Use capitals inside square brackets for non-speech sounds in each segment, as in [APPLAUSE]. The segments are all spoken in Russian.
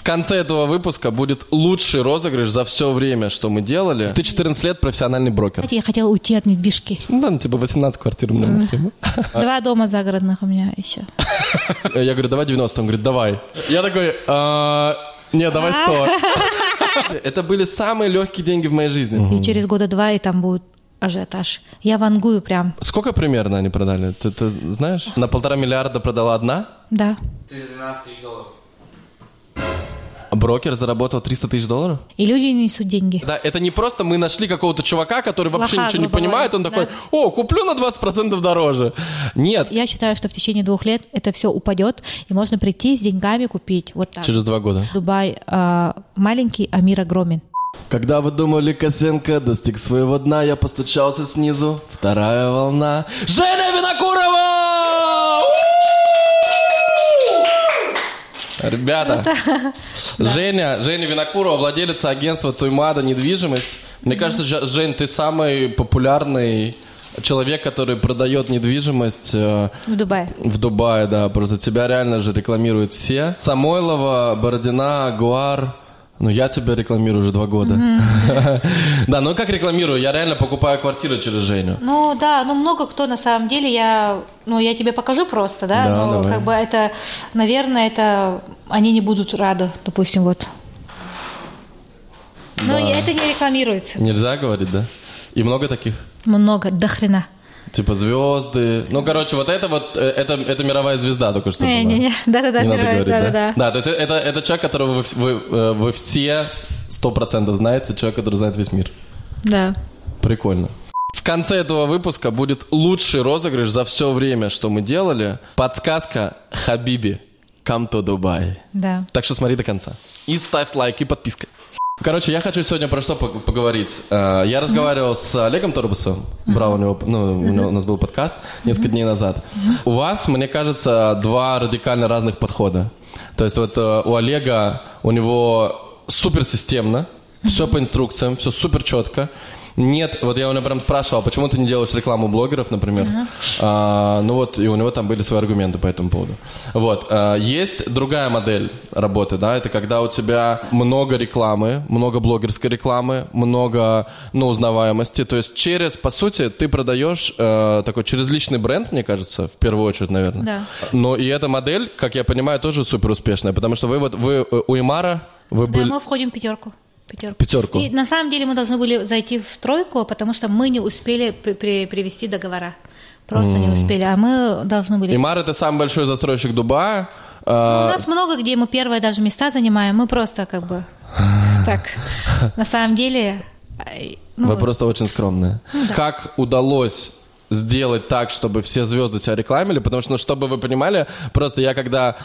В конце этого выпуска будет лучший розыгрыш за все время, что мы делали. Ты 14 лет профессиональный брокер. Я хотела уйти от недвижки. Ну да, ну, типа 18 квартир у меня в Москве. Два дома загородных у меня еще. Я говорю, давай 90. Он говорит, давай. Я такой, «А, не, давай 100. [LAUGHS] Это были самые легкие деньги в моей жизни. И через года два, и там будет ажиотаж. Я вангую прям. Сколько примерно они продали? Ты, ты знаешь? На полтора миллиарда продала одна? Да. 312 тысяч долларов. Брокер заработал 300 тысяч долларов? И люди несут деньги. Да, это не просто мы нашли какого-то чувака, который вообще Лоха, ничего не понимает, он говоря, такой, о, куплю на 20% дороже. Нет, Я считаю, что в течение двух лет это все упадет, и можно прийти с деньгами купить. Вот так. через два года. Дубай а, маленький, а мир огромен. Когда вы думали, Косенко достиг своего дна, я постучался снизу. Вторая волна. Женя Винокурова! Ребята, [LAUGHS] Женя, Женя Винокурова, владелица агентства Туймада недвижимость. Мне кажется, Жень, ты самый популярный человек, который продает недвижимость э, В Дубае. в Дубае, да, просто тебя реально же рекламируют все. Самойлова, Бородина, Гуар. Ну, я тебя рекламирую уже два года. [LAUGHS] Да, ну как рекламирую? Я реально покупаю квартиру через Женю. Ну да, ну много кто на самом деле, я, ну я тебе покажу просто, да, Да, но давай. как бы это, наверное, это они не будут рады, допустим, вот. Но Да. это не рекламируется. Нельзя говорить, да? И много таких? Много, до хрена. Типа звезды. Ну, короче, вот это вот, э, это, это мировая звезда только что. Не-не-не, [LAUGHS] да-да-да, Не надо мировая, говорить, да? да-да-да. Да, то есть это, это человек, которого вы, вы, э, вы все сто процентов знаете, человек, который знает весь мир. Да. Прикольно. В конце этого выпуска будет лучший розыгрыш за все время, что мы делали. Подсказка Хабиби. Come to Dubai. Да. Так что смотри до конца. И ставь лайк, и подписка. Короче, я хочу сегодня про что по- поговорить. Э, Я разговаривал с Олегом Торбусовым, брал у него, ну, у, него, у нас был подкаст несколько дней назад. У вас, мне кажется, два радикально разных подхода. То есть вот э, у Олега, у него супер системно, все по инструкциям, все супер четко. Нет, вот я у него прям спрашивал, почему ты не делаешь рекламу блогеров, например. А, ну вот, и у него там были свои аргументы по этому поводу. Вот, а, есть другая модель работы, да, это когда у тебя много рекламы, много блогерской рекламы, много, ну, узнаваемости. То есть через, по сути, ты продаешь э, такой через личный бренд, мне кажется, в первую очередь, наверное. Да. Но и эта модель, как я понимаю, тоже супер успешная, потому что вы вот, вы э, у Имара, вы Да, были... мы входим в пятерку. Пятерку. Пятерку. И на самом деле мы должны были зайти в тройку, потому что мы не успели при- при- привести договора. Просто не успели, а мы должны были. Имар это самый большой застройщик Дубая. У Э, нас много где мы первые даже места занимаем, мы просто как бы [LAUGHS] так. На самом деле, ай, ну, Вы просто очень скромные. да. Как удалось сделать так, чтобы все звезды тебя рекламили? Потому что, ну, чтобы вы понимали, просто я когда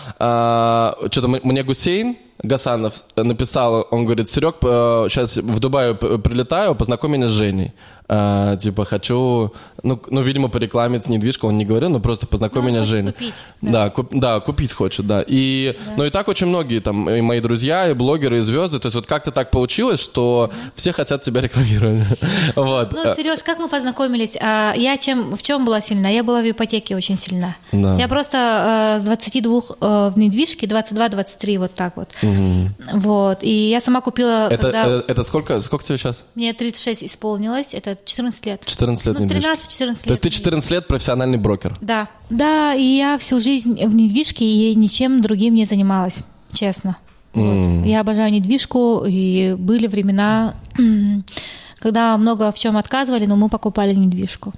что-то мне Гусейн Гасанов написал, он говорит, Серег, сейчас в Дубай п- прилетаю, познакомь меня с Женей. А, типа, хочу, ну, ну, видимо, порекламить недвижку, он не говорил, но просто познакомь Ну, меня с Женей. купить, да, куп- да, купить хочет, да. И, ну и так очень многие, там, и мои друзья, и блогеры, и звезды, то есть вот как-то так получилось, что все хотят тебя рекламировать. [LAUGHS] Вот. Ну, Сереж, как мы познакомились? А, Я чем, в чем была сильна? Я была в ипотеке очень сильна. Да. Я просто э, с 22 э, в недвижке, 22-23, вот так вот. Вот. И я сама купила, Это, когда э, это сколько, сколько тебе сейчас? мне 36 исполнилось, это 14 лет. 14 лет Ну, недвижки. 13-14 лет. То есть ты 14 лет профессиональный брокер. Да. Да, и я всю жизнь в недвижке и ничем другим не занималась, честно. Вот. Я обожаю недвижку, и были времена, [CLEARS THROAT] когда много в чем отказывали, но мы покупали недвижку.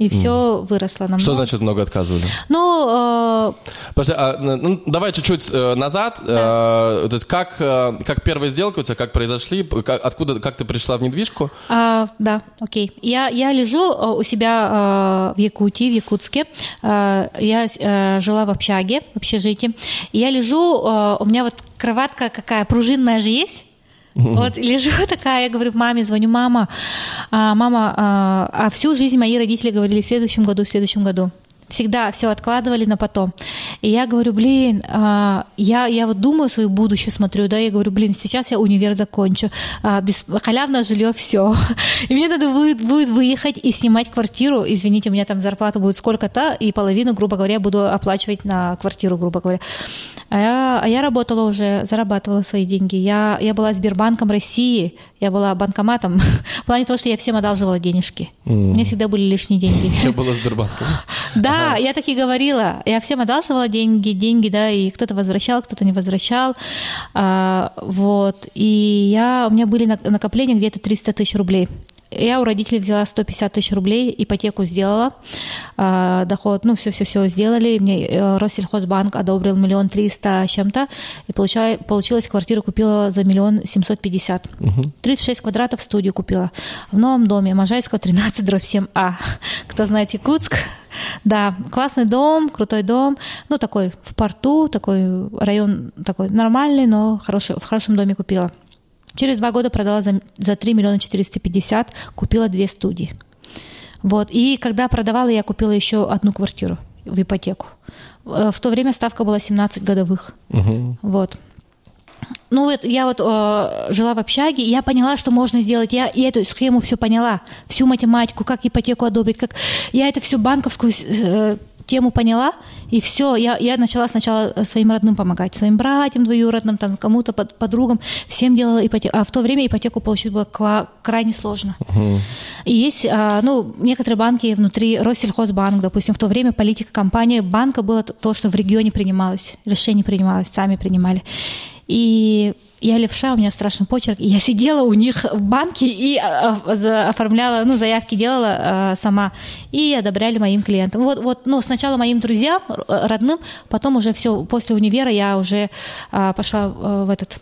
И все выросло нам. Что значит много отказывали? Ну, э, Подожди, а, ну, давай чуть-чуть э, назад. Э, то есть как, э, как первая сделка у тебя, как произошли, как, откуда, как ты пришла в недвижку? А, да, окей. Я, я лежу э, у себя э, в Якутии, в Якутске. Э, я э, жила в общаге, в общежитии. И я лежу, э, у меня вот кроватка какая, пружинная же есть. Вот лежу [LAUGHS] такая, я говорю маме, звоню, мама, а, мама, а, а всю жизнь мои родители говорили в следующем году, в следующем году. Всегда все откладывали на потом. И я говорю, блин, а, я, я вот думаю свое будущее, смотрю, да, я говорю, блин, сейчас я универ закончу, а, без халявное жилье, все. [LAUGHS] И мне надо будет, будет выехать и снимать квартиру. Извините, у меня там зарплата будет сколько-то, и половину, грубо говоря, буду оплачивать на квартиру, грубо говоря. А я, а я работала уже, зарабатывала свои деньги. Я, я была Сбербанком России, я была банкоматом. [LAUGHS] В плане того, что я всем одалживала денежки. Mm. У меня всегда были лишние деньги. Я была Сбербанком. [LAUGHS] Да, я так и говорила. Я всем одалживала деньги, деньги, да, и кто-то возвращал, кто-то не возвращал. А, вот. И я, у меня были накопления где-то 300 тысяч рублей. Я у родителей взяла 150 тысяч рублей, ипотеку сделала, э, доход, ну, все-все-все сделали. Мне э, Россельхозбанк одобрил миллион триста чем-то, и получай, получилось, квартиру купила за миллион семьсот пятьдесят. 36 квадратов студию купила в новом доме, Можайского, 13, дробь 7А. Кто знает Якутск, да, классный дом, крутой дом, ну, такой в порту, такой район такой нормальный, но хороший, в хорошем доме купила. Через два года продала за, за 3 миллиона 450, купила две студии. Вот. И когда продавала, я купила еще одну квартиру в ипотеку. Э, в то время ставка была 17 годовых. Угу. Вот. Ну, вот я вот э, жила в общаге, и я поняла, что можно сделать. Я, я эту схему все поняла, всю математику, как ипотеку одобрить, как я это всю банковскую э, тему поняла, и все, я, я начала сначала э, своим родным помогать, своим братьям двоюродным, там, кому-то, под, подругам, всем делала ипотеку. А в то время ипотеку получить было крайне сложно. Угу. И есть, а, ну, некоторые банки внутри, Россельхозбанк, допустим, в то время политика компании банка было то, что в регионе принималось, решение принималось, сами принимали. И я левша, у меня страшный почерк. И я сидела у них в банке и а, а, оформляла, ну, заявки делала а, сама. И одобряли моим клиентам. Вот, вот, ну, сначала моим друзьям, родным, потом уже все, после универа я уже пошла в этот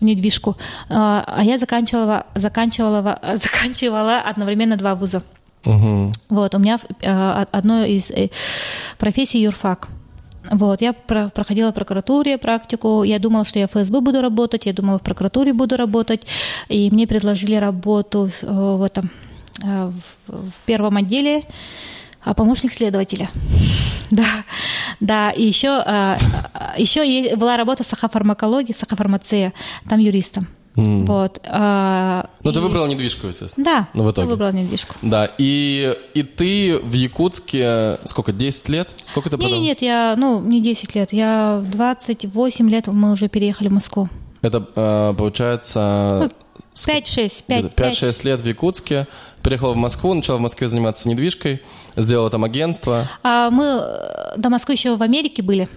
недвижку. А я заканчивала, заканчивала, [LAUGHS] заканчивала одновременно два вуза. Угу. Вот, у меня одно из э, профессий юрфак. Вот, я про проходила в прокуратуре практику, я думала, что я в ФСБ буду работать, я думала, в прокуратуре буду работать, и мне предложили работу э, в этом, э, в первом отделе а помощник следователя. [LAUGHS] Да, да, и еще, э, еще была работа сахофармакологии, сахофармация, там юристом. Mm. Вот. А, ну, и... ты выбрала недвижку, естественно. Да, ну, в итоге. я выбрала недвижку. Да, и, и ты в Якутске сколько, 10 лет? Сколько ты продала? Нет, нет, я, ну, не 10 лет, я 28 лет мы уже переехали в Москву. Это, а, получается... Ну, 5-6, 5-6 лет в Якутске, приехала в Москву, начала в Москве заниматься недвижкой, сделала там агентство. А мы э, до Москвы еще в Америке были,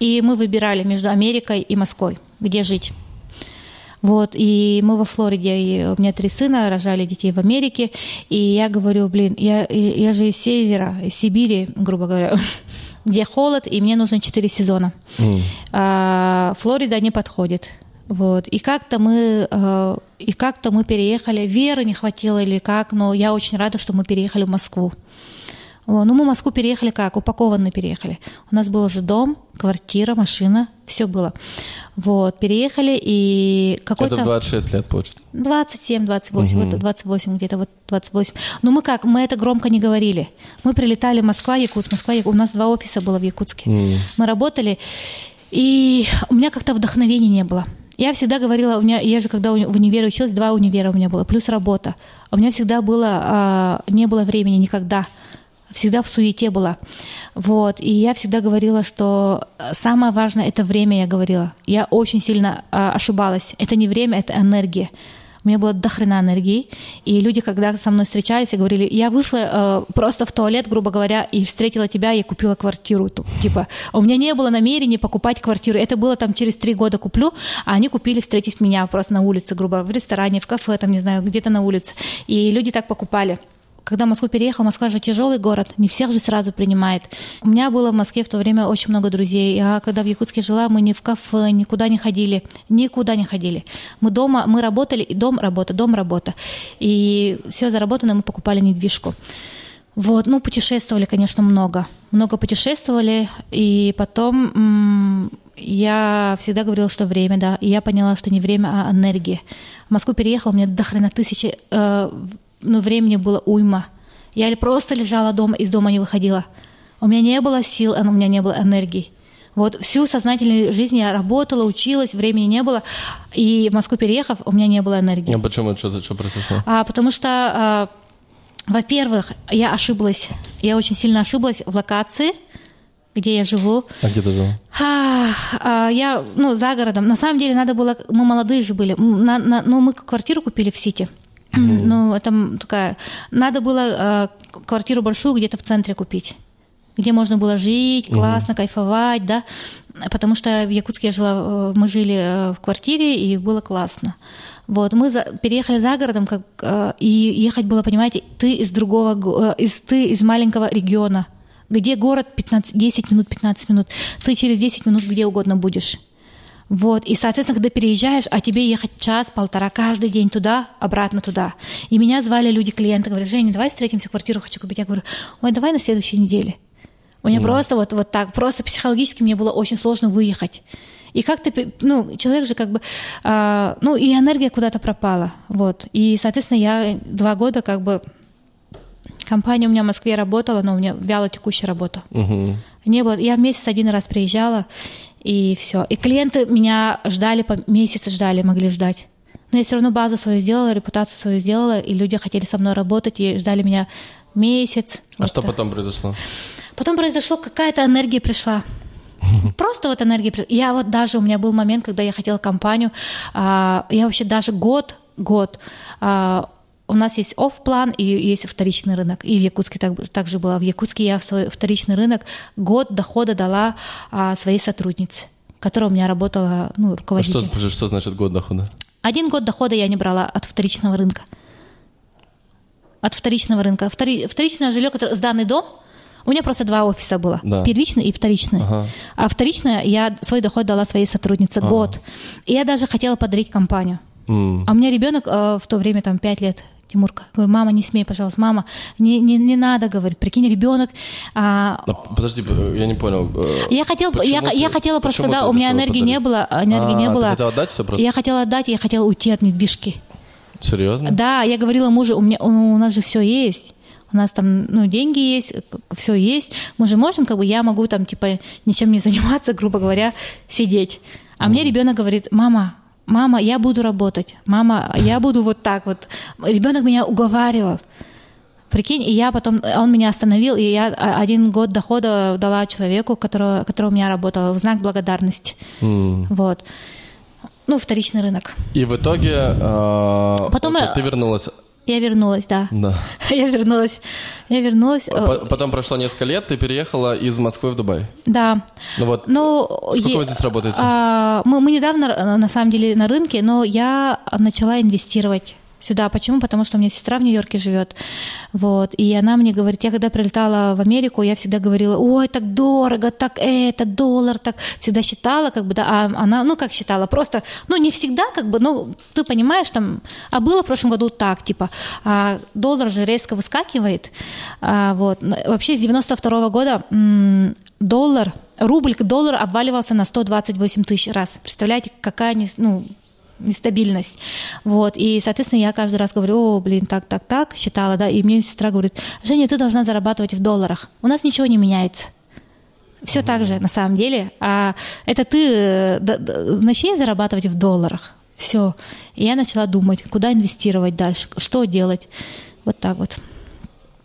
и мы выбирали между Америкой и Москвой, где жить. Вот, и мы во Флориде, и у меня три сына, рожали детей в Америке, и я говорю, блин, я, я же из севера, из Сибири, грубо говоря, [LAUGHS] где холод, и мне нужно четыре сезона. Mm. А, Флорида не подходит. Вот. И как-то мы, э, и как-то мы переехали. Веры не хватило или как, но я очень рада, что мы переехали в Москву. Ну, мы в Москву переехали как? Упакованно переехали. У нас был уже дом, квартира, машина, все было. Вот, переехали, и какой-то... Это 26 лет, получится? 27, 28, угу. вот 28, где-то вот 28. Но мы как, мы это громко не говорили. Мы прилетали в Москва, Якутск, Москва, Якутск. У нас два офиса было в Якутске. Угу. Мы работали, и у меня как-то вдохновения не было. Я всегда говорила, у меня, я же когда в универе училась, два универа у меня было, плюс работа. У меня всегда было, а, не было времени никогда всегда в суете была. Вот. И я всегда говорила, что самое важное — это время, я говорила. Я очень сильно э, ошибалась. Это не время, это энергия. У меня было дохрена энергии, и люди, когда со мной встречались, говорили, я вышла э, просто в туалет, грубо говоря, и встретила тебя, и купила квартиру. Типа, у меня не было намерения покупать квартиру. Это было там через три года куплю, а они купили встретить меня просто на улице, грубо, в ресторане, в кафе, там, не знаю, где-то на улице. И люди так покупали когда в Москву переехал, Москва же тяжелый город, не всех же сразу принимает. У меня было в Москве в то время очень много друзей. А когда в Якутске жила, мы ни в кафе, никуда не ходили, никуда не ходили. Мы дома, мы работали, и дом работа, дом работа. И все заработанное мы покупали недвижку. Вот, ну, путешествовали, конечно, много. Много путешествовали, и потом м- я всегда говорила, что время, да, и я поняла, что не время, а энергия. В Москву переехала, у меня до хрена тысячи э, ну, времени было уйма. Я просто лежала дома, из дома не выходила. У меня не было сил, у меня не было энергии. Вот всю сознательную жизнь я работала, училась, времени не было. И в Москву переехав, у меня не было энергии. А почему? Что, что произошло? А, потому что, а, во-первых, я ошиблась. Я очень сильно ошиблась в локации, где я живу. А где ты жила? А, а, я, ну, за городом. На самом деле надо было... Мы молодые же были. На, на, ну, мы квартиру купили в Сити. Ну, это такая... Надо было а, квартиру большую где-то в центре купить где можно было жить, классно, mm кайфовать, да, потому что в Якутске я жила, э, мы жили э, в квартире, и было классно. Вот, мы за, переехали за городом, как, э, и ехать было, понимаете, ты из другого, из, ты из маленького региона, где город 15, 10 минут, 15 минут, ты через 10 минут где угодно будешь. Вот, и, соответственно, когда переезжаешь, а тебе ехать час-полтора каждый день туда, обратно туда. И меня звали люди, клиенты, говорят, Женя, давай встретимся, квартиру хочу купить. Я говорю, ой, давай на следующей неделе. У меня да. просто вот, вот так, просто психологически мне было очень сложно выехать. И как-то, ну, человек же как бы, э, ну, и энергия куда-то пропала, вот. И, соответственно, я два года как бы, компания у меня в Москве работала, но у меня вяло текущая работа. Угу. Не было, я месяц один раз приезжала, и все. И клиенты меня ждали, по месяц ждали, могли ждать. Но я все равно базу свою сделала, репутацию свою сделала, и люди хотели со мной работать, и ждали меня месяц. А вот что так. потом произошло? Потом произошло, какая-то энергия пришла. [LAUGHS] Просто вот энергия. Я вот даже, у меня был момент, когда я хотела компанию, а, я вообще даже год, год, а, у нас есть оф-план и есть вторичный рынок. И в Якутске так, так же было. В Якутске я в свой вторичный рынок год дохода дала а, своей сотруднице, которая у меня работала, ну, руководитель. А что, что значит год дохода? Один год дохода я не брала от вторичного рынка. От вторичного рынка. Втори, вторичное жилье, которое сданный дом – у меня просто два офиса было. Да. Первичный и вторичный. Ага. А вторичное я свой доход дала своей сотруднице ага. год. И я даже хотела подарить компанию. Mm. А у меня ребенок э, в то время там 5 лет. Тимурка. Говорю, мама, не смей, пожалуйста, мама, не, не, не надо, говорит, прикинь, ребенок. А... а подожди, я не понял. Э, я, хотел, я, ты, я хотела просто, когда у меня энергии подарить? не было, энергии а, не было. Ты хотела отдать все просто? Я хотела отдать, я хотела уйти от недвижки. Серьезно? Да, я говорила мужу, у, меня, у нас же все есть у нас там, ну, деньги есть, все есть, мы же можем, как бы, я могу там, типа, ничем не заниматься, [LAUGHS] грубо говоря, сидеть. А mm. мне ребенок говорит, мама, мама, я буду работать, мама, я буду вот так вот. Ребенок меня уговаривал. Прикинь, и я потом, он меня остановил, и я один год дохода дала человеку, который, который у меня работал, в знак благодарности. Mm. Вот. Ну, вторичный рынок. И в итоге э, Потом, ты вернулась я вернулась, да. Да. [LAUGHS] Я вернулась. Я вернулась. Э, потом прошло несколько лет, ты переехала из Москвы в Дубай. Да. Ну вот. Ну, сколько вы здесь работаете? А, мы, мы недавно, на самом деле, на рынке, но я начала инвестировать сюда. Почему? Потому что у меня сестра в Нью-Йорке живет. Вот. И она мне говорит, я когда прилетала в Америку, я всегда говорила, ой, так дорого, так это, доллар, так. Всегда считала, как бы, да, а она, ну, как считала, просто, ну, не всегда, как бы, ну, ты понимаешь, там, а было в прошлом году так, типа, а доллар же резко выскакивает. А, вот. Вообще с 92 -го года м- доллар, рубль к доллару обваливался на 128 тысяч раз. Представляете, какая, ну, нестабильность. Вот. И, соответственно, я каждый раз говорю, о, блин, так, так, так, считала, да, и мне сестра говорит, Женя, ты должна зарабатывать в долларах. У нас ничего не меняется. Все так же, на самом деле. А это ты э, да, да, начни зарабатывать в долларах. Все. И я начала думать, куда инвестировать дальше, что делать. Вот так вот.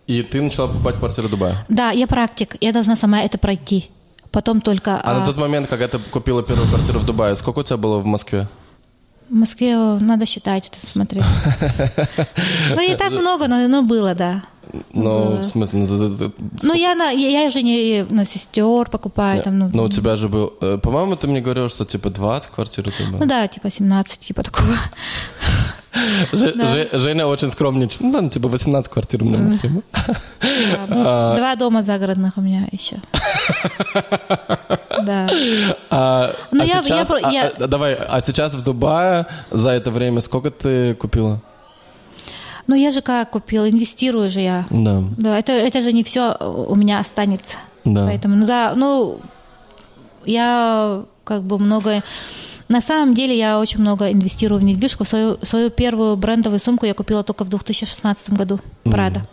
И ты начала покупать квартиру в Дубае? Да, я практик. Я должна сама это пройти. Потом только... А, а... на тот момент, когда ты купила первую квартиру в Дубае, сколько у тебя было в Москве? В Москве надо считать это, смотреть. [LAUGHS] Ну, не так много, но, но было, да. Ну, в смысле? Ну, ну я, на, я, же не на сестер покупаю. Там, ну, но у тебя же был... Э, по-моему, ты мне говорил, что типа 20 квартир у тебя было. Ну да, типа 17, типа такого. [LAUGHS] Женя очень скромничает. Ну, там, типа 18 квартир у меня в Москве. А. Два дома загородных у меня еще. Да. Ну, давай, а сейчас в Дубае за это время сколько ты купила? Ну, я же как купила, инвестирую же я. Да. Да, это, это же не все у меня останется. Да. Поэтому, ну да, ну, я как бы много... На самом деле я очень много инвестирую в недвижку. Свою, свою первую брендовую сумку я купила только в 2016 году. Прада. Mm.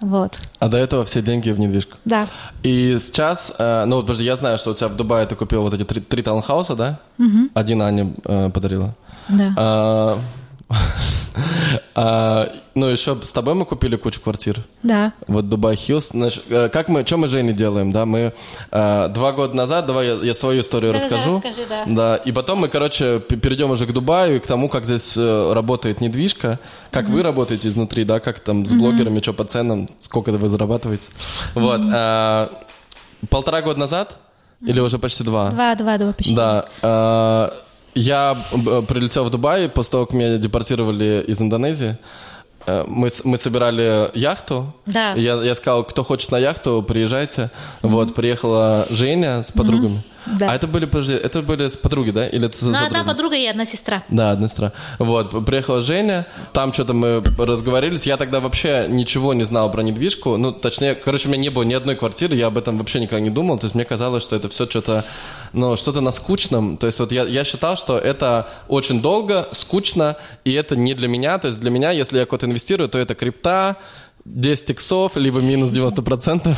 Вот. А до этого все деньги в недвижку. Да. И сейчас, э, ну, вот, подожди, я знаю, что у тебя в Дубае ты купил вот эти три, три таунхауса, да? Один Аня э, подарила. Да. А, а, ну, еще с тобой мы купили кучу квартир. Да. Вот Дубай Хиллз. Значит, э, как мы, что мы Жене делаем, да? Мы э, два года назад, давай я, я свою историю Да-да-да, расскажу. расскажи, да. Да, и потом мы, короче, перейдем уже к Дубаю и к тому, как здесь э, работает недвижка, как вы работаете изнутри, да, как там с блогерами, что по ценам, сколько вы зарабатываете. Вот. э, полтора года назад, или уже почти два? Два, два, два почти. Да. э, Я э, прилетел в Дубай после того, как меня депортировали из Индонезии. Э, Мы, мы собирали яхту. Да. Я, я сказал, кто хочет на яхту, приезжайте. Вот, приехала Женя с подругами. Да. А это были, подожди, это были подруги, да? Или это Ну, одна подруга и одна сестра. Да, одна сестра. Вот, приехала Женя, там что-то мы разговорились. Я тогда вообще ничего не знал про недвижку. Ну, точнее, короче, у меня не было ни одной квартиры, я об этом вообще никогда не думал. То есть мне казалось, что это все что-то, ну, что-то на скучном. То есть вот я, я считал, что это очень долго, скучно, и это не для меня. То есть для меня, если я куда-то инвестирую, то это крипта, 10 иксов, либо минус 90%.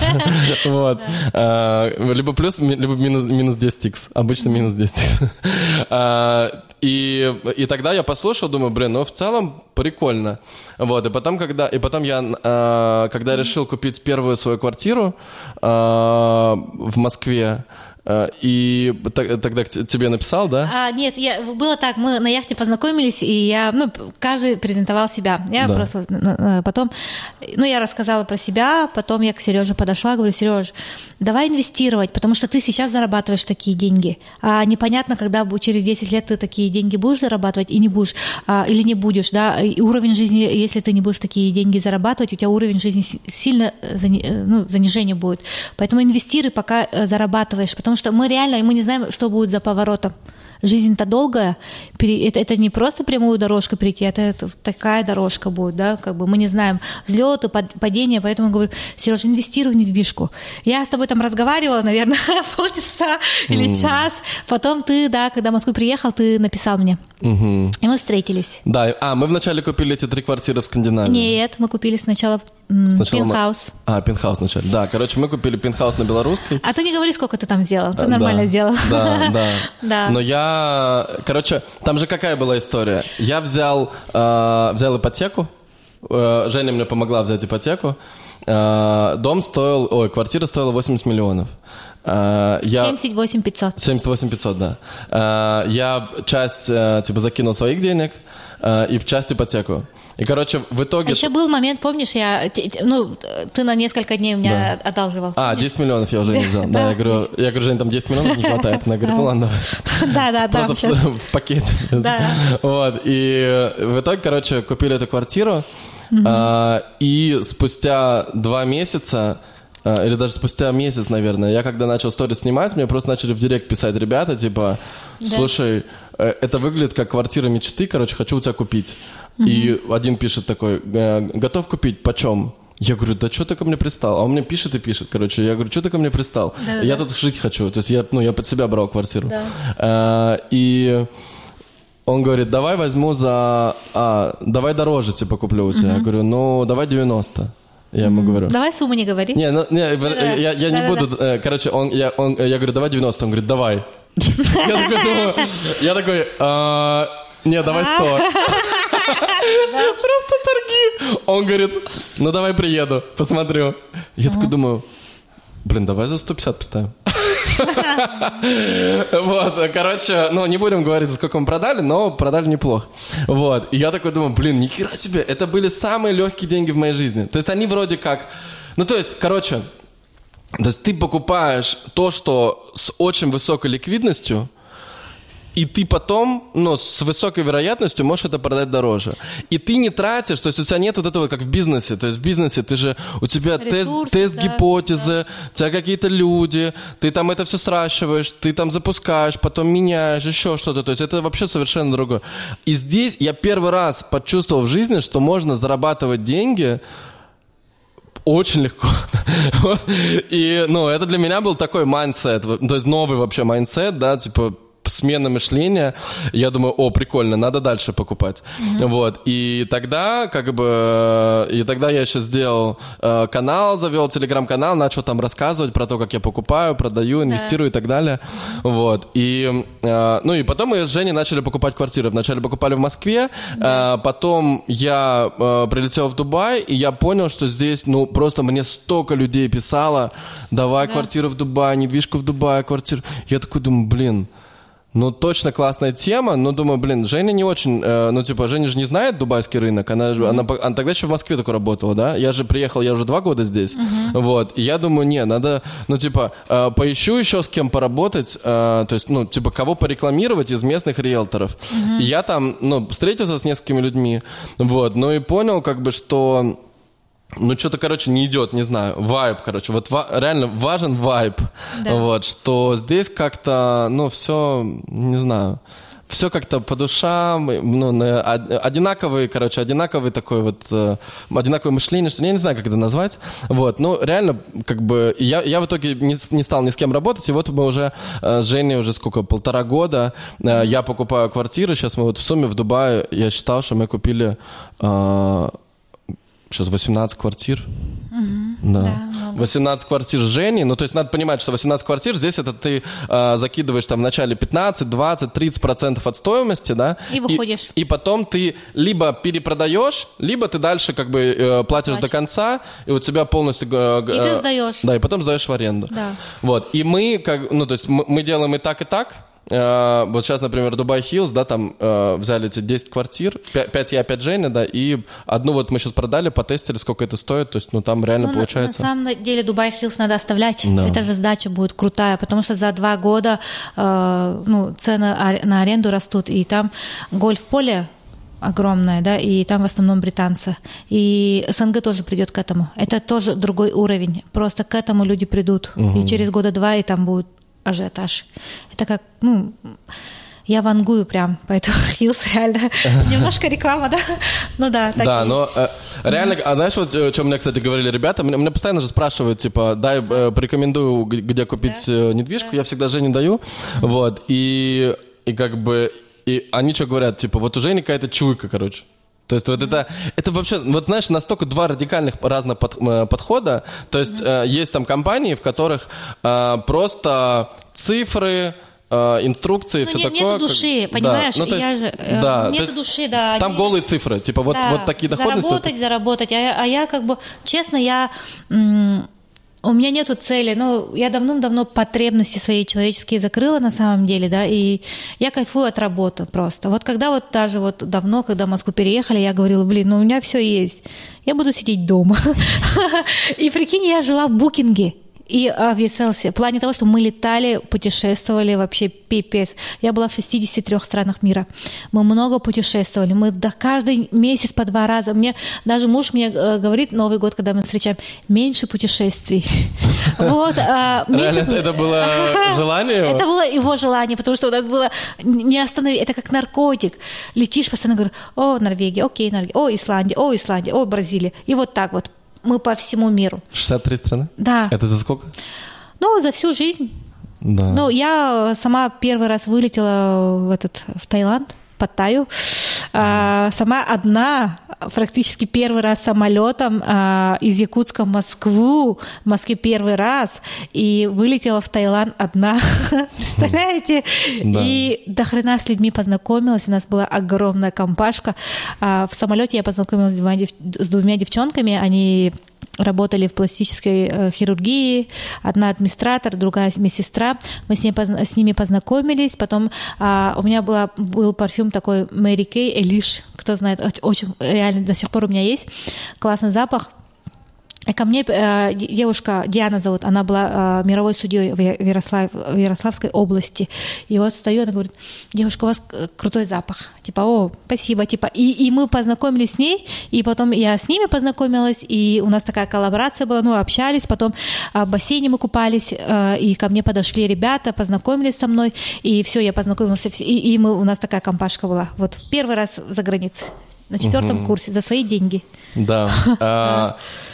[LAUGHS] Вот. А, Либо плюс, либо минус, минус 10 икс. Обычно минус 10 икс. [LAUGHS] А, И, и тогда я послушал, думаю, блин, ну в целом прикольно. Вот, и потом, когда, и потом я, а, когда решил купить первую свою квартиру в Москве, и т- тогда тебе написал, да? А, нет, я, было так, мы на яхте познакомились, и я, ну, каждый презентовал себя. Я Да. просто э, потом, ну, я рассказала про себя, потом я к Сереже подошла, говорю, Сереж, давай инвестировать, потому что ты сейчас зарабатываешь такие деньги, а непонятно, когда через 10 лет ты такие деньги будешь зарабатывать и не будешь, а, или не будешь, да, и уровень жизни, если ты не будешь такие деньги зарабатывать, у тебя уровень жизни си- сильно э, э, ну, занижение будет. Поэтому инвестируй, пока зарабатываешь, потому что мы реально, и мы не знаем, что будет за поворотом. Жизнь-то долгая, это, это не просто прямую дорожку перейти, это, это такая дорожка будет, да, как бы мы не знаем взлеты, пад- падения, поэтому я говорю, Сереж, инвестируй в недвижку. Я с тобой там разговаривала, наверное, [LAUGHS] полчаса или час, потом ты, да, когда в Москву приехал, ты написал мне, Мгм. и мы встретились. Да, а, мы вначале купили эти три квартиры в Скандинавии. Нет, мы купили сначала Сначала мы- пентхаус. А, пентхаус вначале. Да, короче, мы купили пентхаус на Белорусской. А ты не говори, сколько ты там сделал, ты Да, нормально сделал. Да, [LAUGHS] да. Да. Но я, короче, там же какая была история? Я взял, э, взял ипотеку. Э, Женя мне помогла взять ипотеку. Э, дом стоил, ой, квартира стоила 80 миллионов. Э, я... 78 500. 78 500, да. Э, Я часть, э, типа, закинул своих денег и часть ипотеку. И, короче, в итоге... А еще был момент, помнишь, я, ну, ты на несколько дней у меня одалживал. А, 10 миллионов я уже не взял. Да, Да. я говорю, я говорю, Жень, там 10 миллионов не хватает. Она говорит, ну ладно. Да, да, да. Просто в пакете. Да. Вот. И в итоге, короче, купили эту квартиру. а, и спустя два месяца, а, или даже спустя месяц, наверное, я когда начал сторис снимать, мне просто начали в директ писать ребята, типа, слушай, э, это выглядит как квартира мечты, короче, хочу у тебя купить. И один пишет такой, «Э, готов купить, почем? Я говорю, да что ты ко мне пристал? А он мне пишет и пишет, короче. Я говорю, что ты ко мне пристал? Да-да-да. Я тут жить хочу. То есть я, ну, я под себя брал квартиру. Да. А, и он говорит, давай возьму за... А, давай дороже, типа, куплю у тебя. Я говорю, ну, давай 90. Я ему говорю. Давай сумму не говори. Не, ну, не, я, я не буду... э, Короче, он, я, он, я говорю, давай 90. Он говорит, давай. [LAUGHS] Я такой. Я такой... «А, Не, давай 100. [LAUGHS] Просто торги. Он говорит, ну давай приеду, посмотрю. Я такой думаю, блин, давай за 150 поставим. Вот, короче, ну, не будем говорить, за сколько мы продали, но продали неплохо. Вот, и я такой думаю, блин, нихера себе, это были самые легкие деньги в моей жизни. То есть они вроде как... Ну, то есть, короче, то есть ты покупаешь то, что с очень высокой ликвидностью, и ты потом, ну, с высокой вероятностью можешь это продать дороже. И ты не тратишь, то есть у тебя нет вот этого, как в бизнесе. То есть в бизнесе ты же, у тебя тест, Ресурсы, тест да, гипотезы, у тебя какие-то люди, ты там это все сращиваешь, ты там запускаешь, потом меняешь, еще что-то. То есть это вообще совершенно другое. И здесь я первый раз почувствовал в жизни, что можно зарабатывать деньги очень легко. [LAUGHS] И, ну, это для меня был такой mindset, то есть новый вообще mindset, да, типа, смена мышления. Я думаю, о, прикольно, надо дальше покупать. Mm-hmm. Вот. И тогда, как бы, и тогда я еще сделал э, канал, завел телеграм-канал, начал там рассказывать про то, как я покупаю, продаю, инвестирую yeah. и так далее. Вот. И, э, ну и потом мы с Женей начали покупать квартиры. Вначале покупали в Москве, yeah. э, потом я э, прилетел в Дубай, и я понял, что здесь, ну, просто мне столько людей писало, давай yeah. квартиру в Дубае, недвижку в Дубае, квартиру. Я такой думаю, блин, ну, точно классная тема, но думаю, блин, Женя не очень, э, ну, типа, Женя же не знает дубайский рынок, она, mm-hmm. она, она тогда еще в Москве только работала, да? Я же приехал, я уже два года здесь, mm-hmm. вот, и я думаю, не, надо, ну, типа, э, поищу еще с кем поработать, э, то есть, ну, типа, кого порекламировать из местных риэлторов. Mm-hmm. И я там, ну, встретился с несколькими людьми, вот, ну, и понял, как бы, что ну, что-то, короче, не идет, не знаю, вайб, короче, вот ва- реально важен вайб, да. вот, что здесь как-то, ну, все, не знаю, все как-то по душам, ну, одинаковый, короче, одинаковый такой вот, э, одинаковое мышление, что я не знаю, как это назвать, вот, ну, реально, как бы, я, я в итоге не, не стал ни с кем работать, и вот мы уже э, с Женей уже сколько, полтора года, э, я покупаю квартиры, сейчас мы вот в сумме в Дубае, я считал, что мы купили сейчас 18 квартир. Угу, да. да 18 квартир Жени. Ну, то есть надо понимать, что 18 квартир здесь это ты э, закидываешь там в начале 15, 20, 30 процентов от стоимости, да? И выходишь. И, и потом ты либо перепродаешь, либо ты дальше как бы э, платишь Плачь. до конца, и у тебя полностью... Э, и ты сдаешь. Да, и потом сдаешь в аренду. Да. Вот. И мы, как, ну, то есть мы, мы делаем и так, и так. Э, вот сейчас, например, Дубай Хиллз, да, там э, взяли эти 10 квартир, 5, 5 я, 5 Женя, да, и одну вот мы сейчас продали, потестили, сколько это стоит, то есть, ну, там реально ну, получается... На, на самом деле Дубай Хиллз надо оставлять, да. это же сдача будет крутая, потому что за два года, э, ну, цены на аренду растут, и там гольф-поле огромное, да, и там в основном британцы. И СНГ тоже придет к этому. Это тоже другой уровень. Просто к этому люди придут. Угу. И через года два и там будет ажиотаж. Это как, ну, я вангую прям, поэтому [LAUGHS] Хилс реально немножко реклама, да? Ну да, так Да, но э, реально, а знаешь, вот о чем мне, кстати, говорили ребята, мне, мне постоянно же спрашивают, типа, дай, э, порекомендую, где купить да? Э, недвижку, да. я всегда Жене даю, вот, и, и как бы, и они что говорят, типа, вот уже какая-то чуйка, короче. То есть вот это, это вообще, вот знаешь, настолько два радикальных разных под, э, подхода. То есть mm-hmm. э, есть там компании, в которых э, просто цифры, э, инструкции, ну, все нет, такое. Нет души, как, понимаешь? Да, ну, есть, я же, э, да, нет души, да. Там они, голые цифры, типа вот, да, вот такие доходности. Заработать, вот... заработать. А, а я как бы, честно, я... М- у меня нету цели, ну, я давным-давно потребности свои человеческие закрыла на самом деле, да, и я кайфую от работы просто. Вот когда вот даже вот давно, когда в Москву переехали, я говорила, блин, ну у меня все есть, я буду сидеть дома. [LAUGHS] И прикинь, я жила в букинге, и авиаселси. В плане того, что мы летали, путешествовали вообще пипец. Я была в 63 странах мира. Мы много путешествовали. Мы до каждый месяц по два раза. Мне даже муж мне э, говорит Новый год, когда мы встречаем, меньше путешествий. [LAUGHS] Вот. А, это было [LAUGHS] желание? Это было его желание, потому что у нас было не остановить. Это как наркотик. Летишь постоянно, говорю, о, Норвегия, окей, Норвегия, о, Исландия, о, Исландия, о, Бразилия. И вот так вот мы по всему миру. 63 страны? Да. Это за сколько? Ну, за всю жизнь. Да. Ну, я сама первый раз вылетела в этот в Таиланд, Паттайю. А, сама одна, практически первый раз самолетом а, из Якутска в Москву, в Москве первый раз, и вылетела в Таиланд одна. [LAUGHS] Представляете? Да. И до хрена с людьми познакомилась. У нас была огромная компашка. А, в самолете я познакомилась с двумя девчонками. Они работали в пластической э, хирургии, одна администратор, другая медсестра. Мы с, ней, с ними познакомились, потом а, у меня была, был парфюм такой Мэри Кей, Элиш, кто знает, очень реально до сих пор у меня есть классный запах. И ко мне э, девушка, Диана зовут, она была э, мировой судьей в, Ярослав, в Ярославской области. И вот стою, она говорит, девушка, у вас крутой запах. Типа, о, спасибо, типа. И, и мы познакомились с ней, и потом я с ними познакомилась, и у нас такая коллаборация была, ну, общались, потом э, в бассейне мы купались, э, и ко мне подошли ребята, познакомились со мной, и все, я познакомилась, и, и мы, у нас такая компашка была. Вот в первый раз за границей, на четвертом угу. курсе, за свои деньги. Да. [LAUGHS]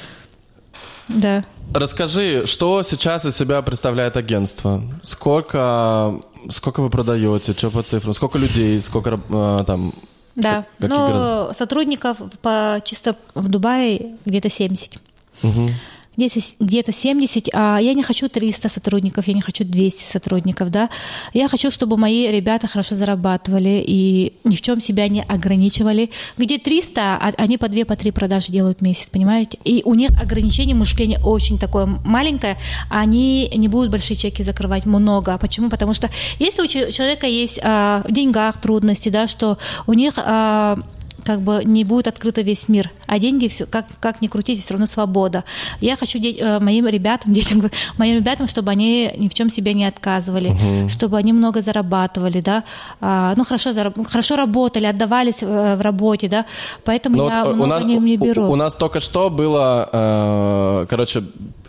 Да. Расскажи, что сейчас из себя представляет агентство? Сколько, сколько вы продаете, что по цифрам, сколько людей, сколько э, там... Да, как- но города? сотрудников по, чисто в Дубае где-то 70. Мгм. Где-то, с- где-то 70, а я не хочу 300 сотрудников, я не хочу 200 сотрудников, да. Я хочу, чтобы мои ребята хорошо зарабатывали и ни в чем себя не ограничивали. Где 300, а они по 2 по 3 продажи делают в месяц, понимаете? И у них ограничение мышления очень такое маленькое, они не будут большие чеки закрывать много. Почему? Потому что если у че- человека есть а, в деньгах трудности, да, что у них а, как бы не будет открыто весь мир. А деньги, все, как, как ни крутить, все равно свобода. Я хочу де- э, моим ребятам, [LAUGHS] детям, моим ребятам, чтобы они ни в чем себе не отказывали, чтобы они много зарабатывали, да, А, ну хорошо, зараб- хорошо работали, отдавались э, в работе, да, поэтому Ну, я вот, э, много не, не у- беру. У, нас только что было, э, короче,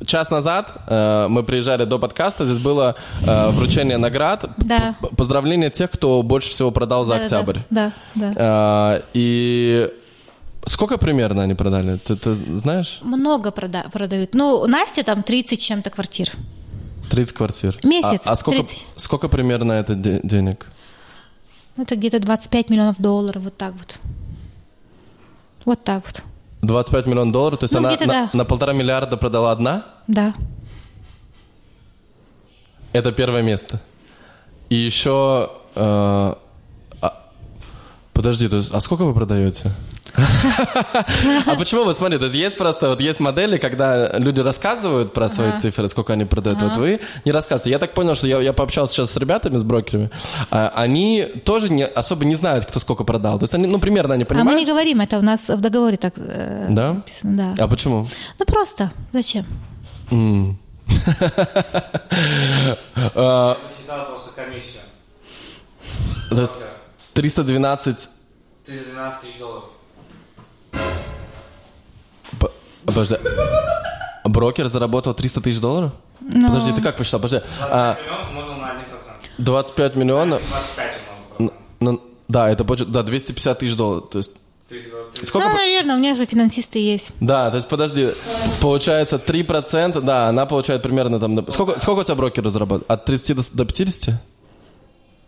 час назад э, мы приезжали до подкаста, здесь было э, вручение наград, Да. поздравления тех, кто больше всего продал за Да, да, октябрь. Да, да. Э, и сколько примерно они продали? Ты, ты знаешь? Много прода- продают. Ну, Настя там 30 чем-то квартир. 30 квартир. Месяц, А, а сколько, 30. сколько примерно это де- денег? Ну, это где-то 25 миллионов долларов, вот так вот. Вот так вот. 25 миллионов долларов, то есть Ну, она на, да. на полтора миллиарда продала одна? Да. Это первое место. И еще... э, подожди, то есть, а сколько вы продаете? [LAUGHS] А почему вы смотрите? То есть есть просто вот есть модели, когда люди рассказывают про свои цифры, сколько они продают. Вот вы не рассказываете. Я так понял, что я, я пообщался сейчас с ребятами, с брокерами. а, Они тоже не, особо не знают, кто сколько продал. То есть они, ну, примерно они А мы понимают. не говорим, это у нас в договоре так э, Да? написано, да. А почему? Ну просто, зачем? [LAUGHS] А, Посчитал просто комиссию. То есть 312 312 тысяч долларов. Подожди. Брокер заработал 300 тысяч долларов? Ну. Подожди, ты как посчитал? Подожди. 25 А, миллионов умножил на 1%. 25 миллионов? 25 умножил. Ну, да, это будет, да, 250 тысяч долларов. То есть, 320 сколько... Ну, наверное, у меня же финансисты есть. Да, то есть, подожди, получается 3%, да, она получает примерно там... Сколько, сколько у тебя брокер заработал? От 30 до, до 50?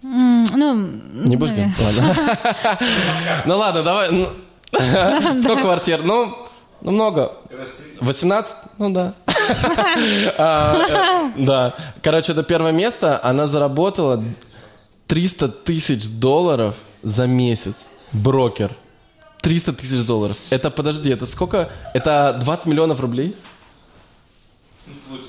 Ну, Не будешь говорить? Ладно. [LAUGHS] Ну ладно, давай. ну, Сколько квартир? Ну, ну, много. 18? Ну да. [LAUGHS] А, э, Да. Короче, это первое место. Она заработала 300 тысяч долларов за месяц. Брокер. 300 тысяч долларов. Это, подожди, это сколько? Это 20 миллионов рублей? Так.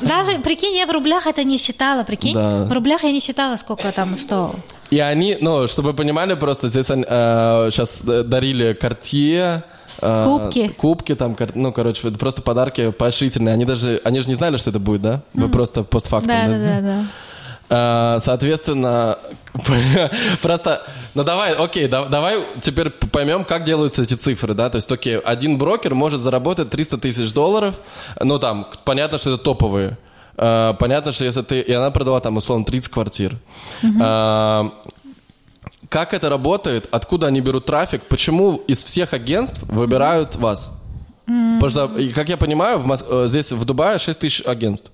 Даже, прикинь, я в рублях это не считала, прикинь. Да. В рублях я не считала, сколько там, что. И они, ну, чтобы вы понимали, просто здесь они, э, сейчас дарили Cartier, э, Кубки. Кубки там, ну, короче, это просто подарки поощрительные. Они даже, они же не знали, что это будет, да? Вы просто постфактум. Да, да, да, да. А, Соответственно, [LAUGHS] просто, ну давай, окей, да- давай теперь поймем, как делаются эти цифры, да, то есть, окей, один брокер может заработать 300 тысяч долларов, ну там, понятно, что это топовые, А, понятно, что если ты, и она продала там, условно, 30 квартир. А, Как это работает, откуда они берут трафик, почему из всех агентств выбирают вас? Потому что, как я понимаю, в э, здесь в Дубае 6 тысяч агентств.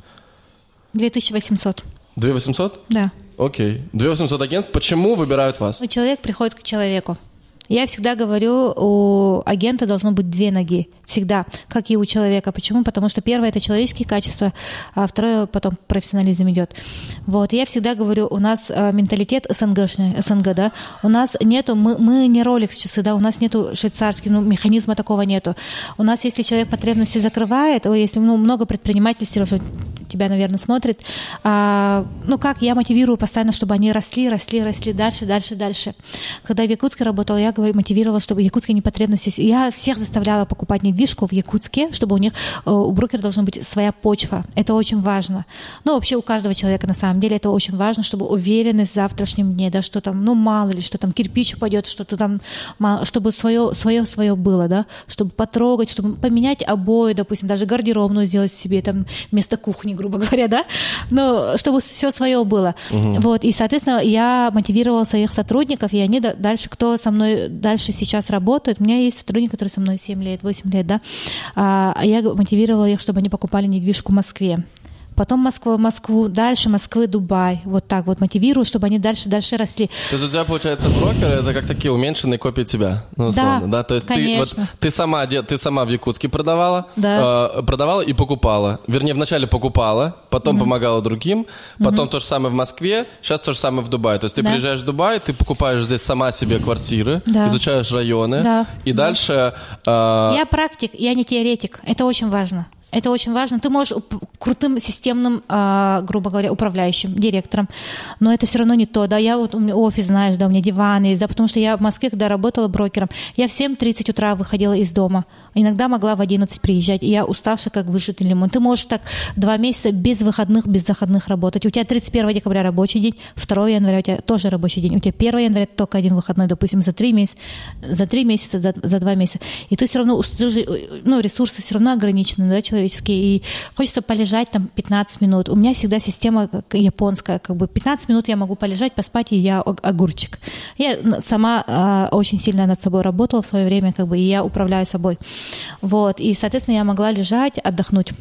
2800. 2800? Да. Окей. 2800 агентств. Почему выбирают вас? Ну, Человек приходит к человеку. Я всегда говорю, у агента должно быть две ноги. Всегда. Как и у человека. Почему? Потому что первое это человеческие качества, а второе потом профессионализм идет. Вот. Я всегда говорю, у нас э, менталитет СНГшный, СНГ, да. У нас нету, мы, мы не Rolex часы, да, у нас нету швейцарский, ну, механизма такого нету. У нас, если человек потребности закрывает, если ну, много предпринимателей, Сережа, тебя, наверное, смотрит, а, ну как, я мотивирую постоянно, чтобы они росли, росли, росли дальше, дальше, дальше. Когда в Якутске работала, я говорю, мотивировала, чтобы якутские непотребности... Я всех заставляла покупать недвижку в Якутске, чтобы у них, э, у брокера должна быть своя почва. Это очень важно. Ну, вообще у каждого человека, на самом деле, это очень важно, чтобы уверенность в завтрашнем дне, да, что там, ну, мало ли, что там кирпич упадет, что-то там, чтобы свое, свое, свое было, да, чтобы потрогать, чтобы поменять обои, допустим, даже гардеробную сделать себе там вместо кухни, грубо [LAUGHS] говоря, да, но чтобы все свое было. Вот, и, соответственно, я мотивировала своих сотрудников, и они да- дальше, кто со мной дальше сейчас работают. У меня есть сотрудники, которые со мной 7 лет, 8 лет, да. А я мотивировала их, чтобы они покупали недвижку в Москве потом Москва, Москву, дальше Москвы, Дубай. Вот так вот мотивирую, чтобы они дальше-дальше росли. То есть у тебя, получается, брокеры — это как такие уменьшенные копии тебя, ну, условно, да? Да, То есть конечно. ты, вот, ты, сама, ты сама в Якутске продавала, Да. э, продавала и покупала. Вернее, вначале покупала, потом помогала другим, потом то же самое в Москве, сейчас то же самое в Дубае. То есть ты Да. приезжаешь в Дубай, ты покупаешь здесь сама себе квартиры, Да. изучаешь районы, Да. и Да. дальше... э, Я практик, я не теоретик. Это очень важно. Это очень важно. Ты можешь крутым системным, а, грубо говоря, управляющим, директором, но это все равно не то. Да, я вот у меня офис, знаешь, да, у меня диван есть, да, потому что я в Москве, когда работала брокером, я в 7.30 утра выходила из дома. Иногда могла в 11 приезжать, и я уставшая, как выжатый лимон. Ты можешь так два месяца без выходных, без заходных работать. У тебя 31 декабря рабочий день, 2 января у тебя тоже рабочий день, у тебя 1 января только один выходной, допустим, за три месяца, за три месяца, за, за два месяца. И ты все равно, э, ну, ресурсы все равно ограничены, да, человеческие, и хочется полежать там 15 минут. У меня всегда система японская, как бы 15 минут я могу полежать, поспать, и я ог- огурчик. Я сама а, очень сильно над собой работала в свое время, как бы, и я управляю собой. Вот, и, соответственно, я могла лежать, отдохнуть.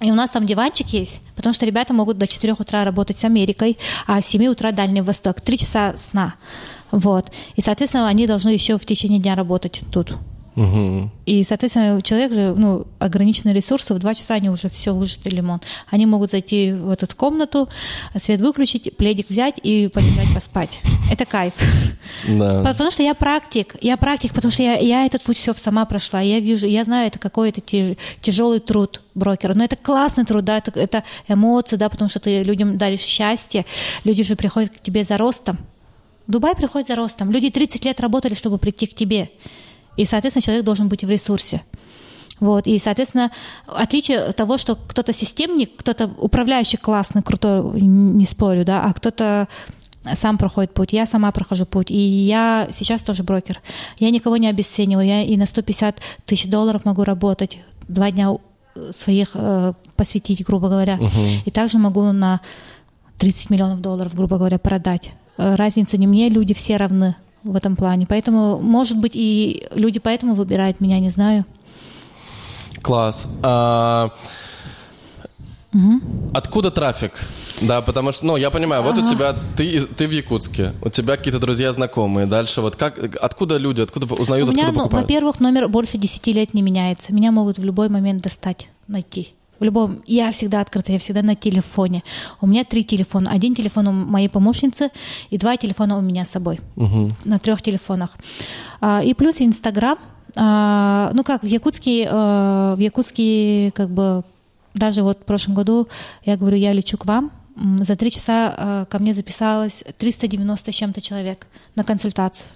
И у нас там диванчик есть, потому что ребята могут до 4 утра работать с Америкой, а с 7 утра Дальний Восток. Три часа сна. Вот. И, соответственно, они должны еще в течение дня работать тут. Мгм. И, соответственно, человек же, ну, ограниченные ресурсы, в два часа они уже все выжатый лимон. Они могут зайти в эту комнату, свет выключить, пледик взять и полежать поспать. Это кайф. Да. Потому что я практик, я практик, потому что я, я этот путь все сама прошла. Я вижу, я знаю, это какой это тяж- тяжелый труд брокера. Но это классный труд, да, это, это эмоции, да, потому что ты людям даришь счастье. Люди же приходят к тебе за ростом. Дубай приходит за ростом. Люди 30 лет работали, чтобы прийти к тебе. И, соответственно, человек должен быть в ресурсе. Вот, и, соответственно, отличие от того, что кто-то системник, кто-то управляющий классный, крутой, не спорю, да, а кто-то сам проходит путь, я сама прохожу путь, и я сейчас тоже брокер. Я никого не обесцениваю, я и на 150 тысяч долларов могу работать, два дня своих э, посвятить, грубо говоря, и также могу на 30 миллионов долларов, грубо говоря, продать. Э, Разница не мне, люди все равны в этом плане. Поэтому, может быть, и люди поэтому выбирают меня, не знаю. Класс. А, Откуда трафик? Да, потому что, ну, я понимаю, вот у тебя, ты, ты в Якутске, у тебя какие-то друзья, знакомые, дальше вот как, откуда люди, откуда узнают, У меня, откуда ну, покупают? во-первых, номер больше 10 лет не меняется. Меня могут в любой момент достать, найти. В любом, я всегда открыта, я всегда на телефоне. У меня три телефона. Один телефон у моей помощницы и два телефона у меня с собой. На трех телефонах. А, И плюс Инстаграм. А, Ну как, в Якутске, э, в Якутске как бы даже вот в прошлом году я говорю, я лечу к вам. За три часа э, ко мне записалось 390 с чем-то человек на консультацию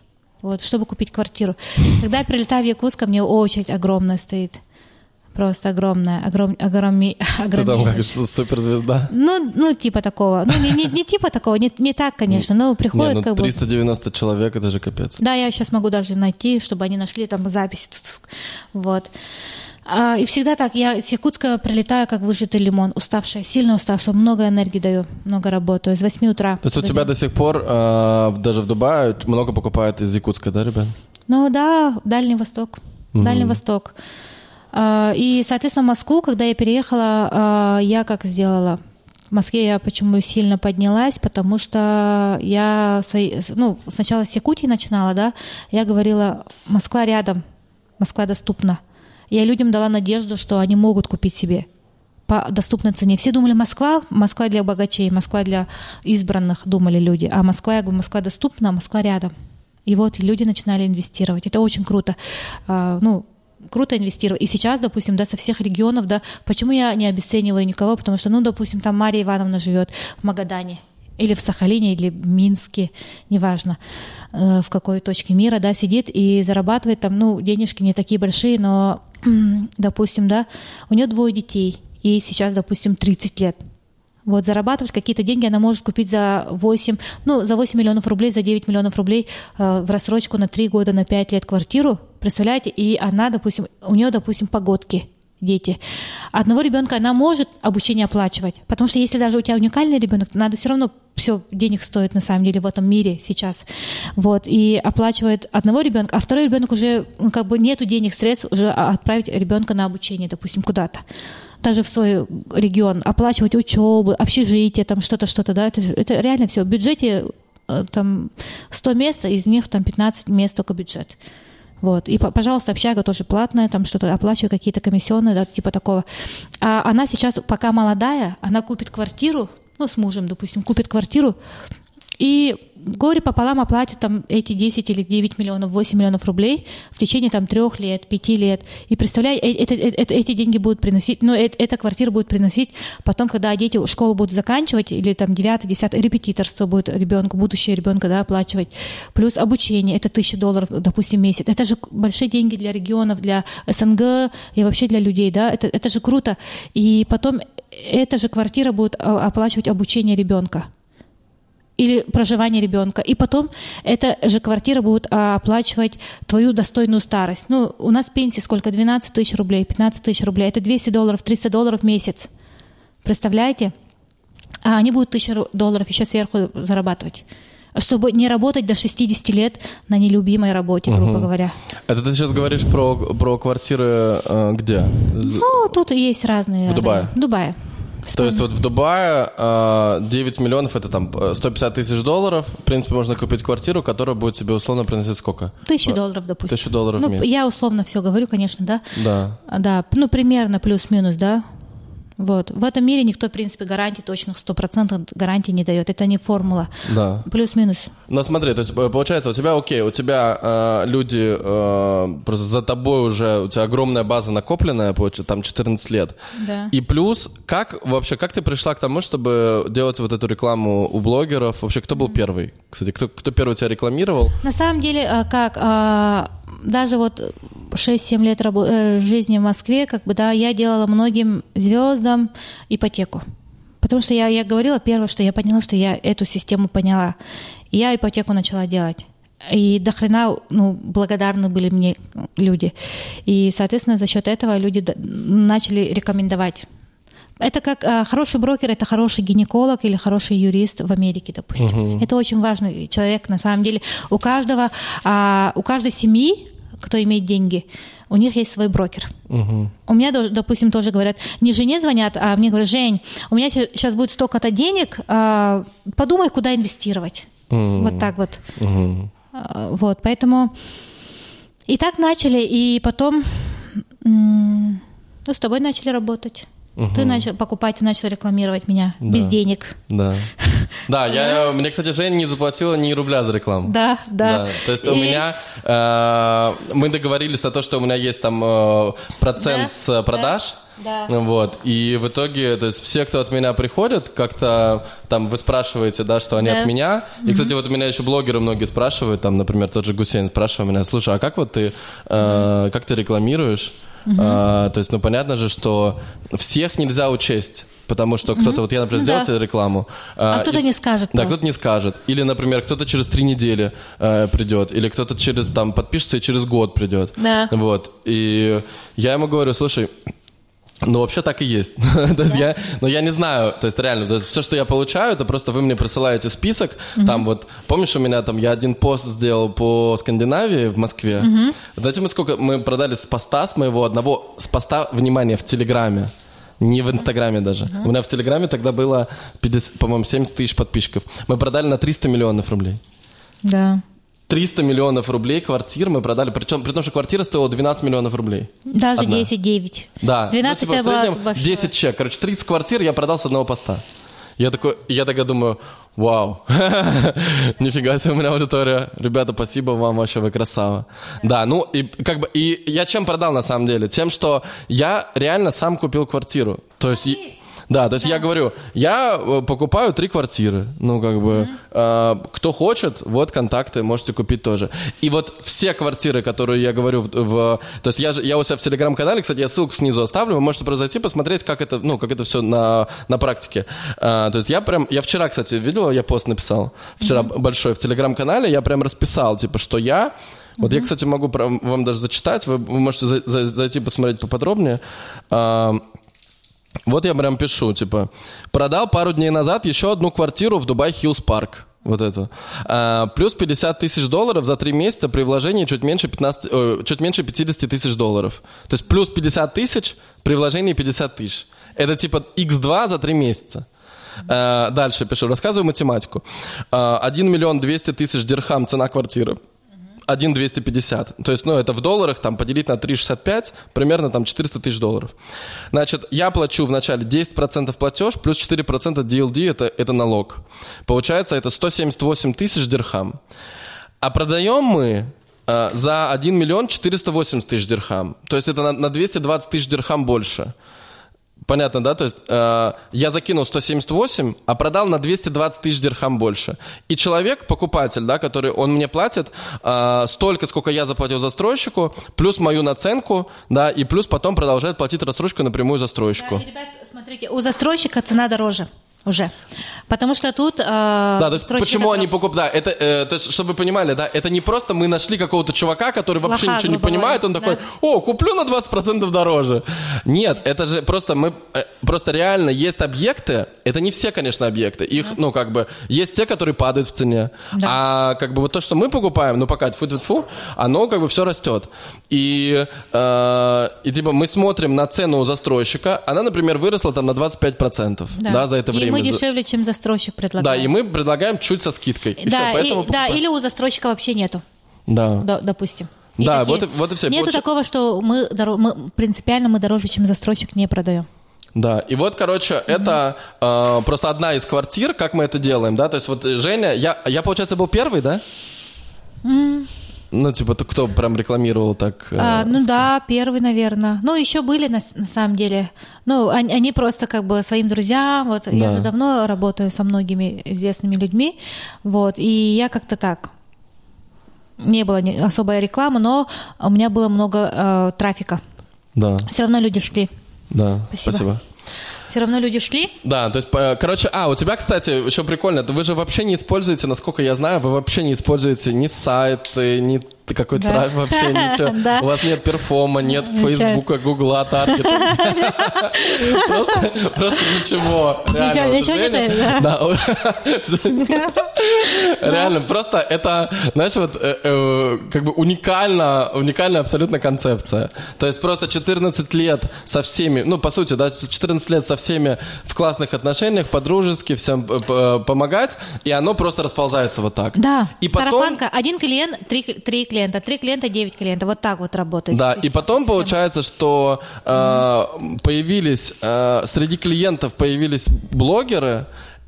вот, чтобы купить квартиру. Когда я прилетаю в Якутск, ко мне очередь огромная стоит. Просто огромная, огром, огромней, [LAUGHS] Ты там как су- суперзвезда? Ну, ну, типа такого. Ну, не, не, не типа такого, не, не так, конечно, но Не, приходит ну как бы... 390 человек, это же капец. Да, я сейчас могу даже найти, чтобы они нашли там запись. Вот. А, И всегда так, я с Якутска прилетаю, как выжатый лимон, уставшая, сильно уставшая, много энергии даю, много работаю, с 8 утра. То есть у тебя до сих пор, э, даже в Дубае, много покупают из Якутска, да, ребят? Ну да, Дальний Восток. Дальний Восток. А, И, соответственно, в Москву, когда я переехала, а, я как сделала? В Москве я почему сильно поднялась, потому что я ну, сначала с Якутии начинала, да, я говорила, Москва рядом, Москва доступна. Я людям дала надежду, что они могут купить себе по доступной цене. Все думали, Москва, Москва для богачей, Москва для избранных, думали люди. А Москва, я говорю, Москва доступна, Москва рядом. И вот люди начинали инвестировать. Это очень круто. А, ну, круто инвестировать. И сейчас, допустим, да, со всех регионов, да, почему я не обесцениваю никого? Потому что, ну, допустим, там Мария Ивановна живет в Магадане или в Сахалине, или в Минске, неважно, э, в какой точке мира, да, сидит и зарабатывает там, ну, денежки не такие большие, но, [CLEARS THROAT] допустим, да, у нее двое детей, и сейчас, допустим, 30 лет. Вот зарабатывать какие-то деньги она может купить за 8, ну, за 8 миллионов рублей, за 9 миллионов рублей э, в рассрочку на 3 года, на 5 лет квартиру, представляете? И она, допустим, у нее, допустим, погодки, дети. Одного ребенка она может обучение оплачивать, потому что если даже у тебя уникальный ребенок, надо все равно все денег стоит на самом деле в этом мире сейчас. Вот, и оплачивает одного ребенка, а второй ребенок уже ну, как бы нету денег, средств уже отправить ребенка на обучение, допустим, куда-то даже в свой регион, оплачивать учебу, общежитие, там что-то, что-то, да, это, это реально все. В бюджете э, там 100 мест, из них там 15 мест только бюджет. Вот. И, пожалуйста, общага тоже платная, там что-то оплачиваю, какие-то комиссионные, да, типа такого. А она сейчас, пока молодая, она купит квартиру, ну, с мужем, допустим, купит квартиру, и горе пополам оплатит там эти 10 или 9 миллионов, 8 миллионов рублей в течение там трех лет, пяти лет. И представляй, э, это, это, это, эти деньги будут приносить, ну, это, эта квартира будет приносить потом, когда дети школу будут заканчивать, или там 9 10 репетиторство будет ребенку, будущее ребенка, да, оплачивать. Плюс обучение, это тысяча долларов, допустим, в месяц. Это же большие деньги для регионов, для СНГ и вообще для людей, да, это, это же круто. И потом эта же квартира будет а, оплачивать обучение ребенка или проживание ребенка. И потом эта же квартира будет а, оплачивать твою достойную старость. Ну, у нас пенсия сколько? 12 тысяч рублей, 15 тысяч рублей. Это 200 долларов, 300 долларов в месяц. Представляете? А они будут 1000 долларов еще сверху зарабатывать чтобы не работать до 60 лет на нелюбимой работе, грубо угу. говоря. Это ты сейчас говоришь про, про квартиры э, где? Ну, тут есть разные. В Дубае? В Дубае. То есть вот в Дубае 9 а, миллионов это там 150 тысяч долларов. В принципе, можно купить квартиру, которая будет тебе условно приносить сколько? Тысячу долларов, допустим. Тысячу долларов ну, в месяц. Я условно все говорю, конечно, да? Да. Да, ну примерно плюс-минус, да? Вот. В этом мире никто, в принципе, гарантий точных 100% гарантий не дает. Это не формула. Да. Плюс-минус. Но смотри, то есть э, получается, у тебя окей, у тебя э, люди э, просто за тобой уже, у тебя огромная база накопленная, получается, там 14 лет. Да. И плюс, как вообще, как ты пришла к тому, чтобы делать вот эту рекламу у блогеров? Вообще, кто был первый? Кстати, кто, кто первый тебя рекламировал? На самом деле, э, как э, даже вот 6-7 лет рабо- э, жизни в Москве, как бы, да, я делала многим звездам ипотеку. Потому что я, я говорила первое, что я поняла, что я эту систему поняла. Я ипотеку начала делать. И до хрена ну, благодарны были мне люди. И, соответственно, за счет этого люди начали рекомендовать. Это как а, хороший брокер, это хороший гинеколог или хороший юрист в Америке, допустим. Uh-huh. Это очень важный человек, на самом деле. У каждого, а, у каждой семьи кто имеет деньги, у них есть свой брокер. Угу. У меня, допустим, тоже говорят, не жене звонят, а мне говорят, Жень, у меня сейчас будет столько-то денег, а, подумай, куда инвестировать. Угу. Вот так вот. Угу. Вот, поэтому и так начали, и потом ну, с тобой начали работать. Угу. Ты начал покупать, ты начал рекламировать меня да. без денег. Да. [LAUGHS] Да, я, мне, кстати, Женя не заплатила ни рубля за рекламу. Да, да. да. То есть и... у меня, э, мы договорились на то, что у меня есть там э, процент да, с продаж. Да. Вот. И в итоге, то есть все, кто от меня приходят, как-то там вы спрашиваете, да, что они да. от меня. И, кстати, вот у меня еще блогеры многие спрашивают, там, например, тот же Гусейн спрашивает меня, слушай, а как вот ты, э, как ты рекламируешь? А, то есть, ну, понятно же, что всех нельзя учесть. Потому что кто-то, вот я, например, сделал да. рекламу. А, а кто-то и, не скажет. Да, кто-то не скажет. Или, например, кто-то через три недели э, придет, или кто-то через там подпишется и через год придет. Да. Вот. И я ему говорю, слушай, ну, вообще так и есть. [LAUGHS] то есть я, но я не знаю, то есть реально, то есть все, что я получаю, это просто вы мне присылаете список, mm-hmm. там вот, помнишь, у меня там, я один пост сделал по Скандинавии в Москве, mm-hmm. знаете, мы сколько, мы продали с поста с моего одного, с поста, внимание, в Телеграме, не в Инстаграме даже. Uh-huh. У меня в Телеграме тогда было, 50, по-моему, 70 тысяч подписчиков. Мы продали на 300 миллионов рублей. Да. 300 миллионов рублей квартир мы продали, причем при том, что квартира стоила 12 миллионов рублей. Даже Одна. 10-9. Да. 12 ну, типа, в среднем 10 чек. Короче, 30 квартир я продал с одного поста. Я такой, я тогда думаю, вау, [LAUGHS] нифига себе у меня аудитория. Ребята, спасибо вам вообще, вы красава. Да, ну и как бы, и я чем продал на самом деле? Тем, что я реально сам купил квартиру. То есть... Да, то есть я говорю, я э, покупаю три квартиры. Ну, как бы, э, кто хочет, вот контакты, можете купить тоже. И вот все квартиры, которые я говорю в... в- то есть я, же, я у себя в Телеграм-канале, кстати, я ссылку снизу оставлю, вы можете просто зайти, посмотреть, как это, ну, как это все на, на практике. Э, то есть я прям, я вчера, кстати, видела, я пост написал, вчера большой в Телеграм-канале, я прям расписал, типа, что я... Вот я, кстати, могу вам даже зачитать, вы, вы можете за- за- зайти посмотреть поподробнее. А, вот я прям пишу, типа, продал пару дней назад еще одну квартиру в Dubai Hills Park. Вот это. А, плюс 50 тысяч долларов за три месяца при вложении чуть меньше, 15, э, чуть меньше 50 тысяч долларов. То есть плюс 50 тысяч при вложении 50 тысяч. Это типа x2 за три месяца. А, дальше пишу. Рассказываю математику. А, 1 миллион 200 тысяч дирхам цена квартиры. 1,250. То есть, ну, это в долларах, там, поделить на 3,65, примерно там 400 тысяч долларов. Значит, я плачу вначале 10% платеж, плюс 4% DLD, это, это налог. Получается, это 178 тысяч дирхам. А продаем мы э, за 1 миллион 480 тысяч дирхам. То есть, это на, на 220 тысяч дирхам больше. Понятно, да? То есть э, я закинул 178, а продал на 220 тысяч дирхам больше. И человек, покупатель, да, который он мне платит э, столько, сколько я заплатил застройщику, плюс мою наценку, да, и плюс потом продолжает платить рассрочку напрямую застройщику. Да, и, ребят, смотрите, у застройщика цена дороже уже. Потому что тут... э, Да, то есть почему это- они покупают? Да, это, э, то есть, чтобы вы понимали, да, это не просто мы нашли какого-то чувака, который вообще Лоха, ничего не понимает, он говоря, такой, о, куплю на 20% дороже. Нет, это же просто мы, э, просто реально есть объекты, это не все, конечно, объекты, их, ну, как бы, есть те, которые падают в цене, Да. а как бы вот то, что мы покупаем, ну, пока фу фу оно как бы все растет. И, э, и типа мы смотрим на цену у застройщика, она, например, выросла там на 25%, да, за это и время. мы За- дешевле, чем застройщик да, предлагает. и мы предлагаем чуть со скидкой. И да, поэтому и- да, или у застройщика вообще нету, Да. да, допустим. Да, такие- вот и- вот и всё. Нету Получи- такого, что мы, доро- мы принципиально мы дороже, чем застройщик, не продаем. Да, и вот, короче, это э, просто одна из квартир, как мы это делаем, да, то есть вот Женя, я, я получается, был первый, да? Ну, типа, то кто прям рекламировал так? э, А, ну да, первый, наверное. Ну, еще были на, на самом деле. Ну, они, они просто как бы своим друзьям. Вот я Да. же давно работаю со многими известными людьми. Вот, и я как-то так. Не было особой рекламы, но у меня было много э, трафика. Да, Все равно люди шли. да, Спасибо. спасибо. Все равно люди шли. Да, то есть, э, короче, а, у тебя, кстати, еще прикольно, вы же вообще не используете, насколько я знаю, вы вообще не используете ни сайты, ни какой-то Да. трафик, вообще ничего. [LAUGHS] Да. У вас нет перформа, нет. Фейсбука, Гугла, Таргета. [LAUGHS] Просто ничего. Реально, Реально, просто это, знаешь, вот э, э, как бы уникально, уникальная абсолютно концепция. То есть просто 14 лет со всеми, ну, по сути, да, 14 лет со всеми в классных отношениях, по-дружески, всем помогать, и оно просто расползается вот так. Да, сарафанка. Один клиент, три, три клиента, три клиента, девять клиентов. Вот так вот работает. Да, и система. потом получается, что э, появились э, среди клиентов появились блогеры,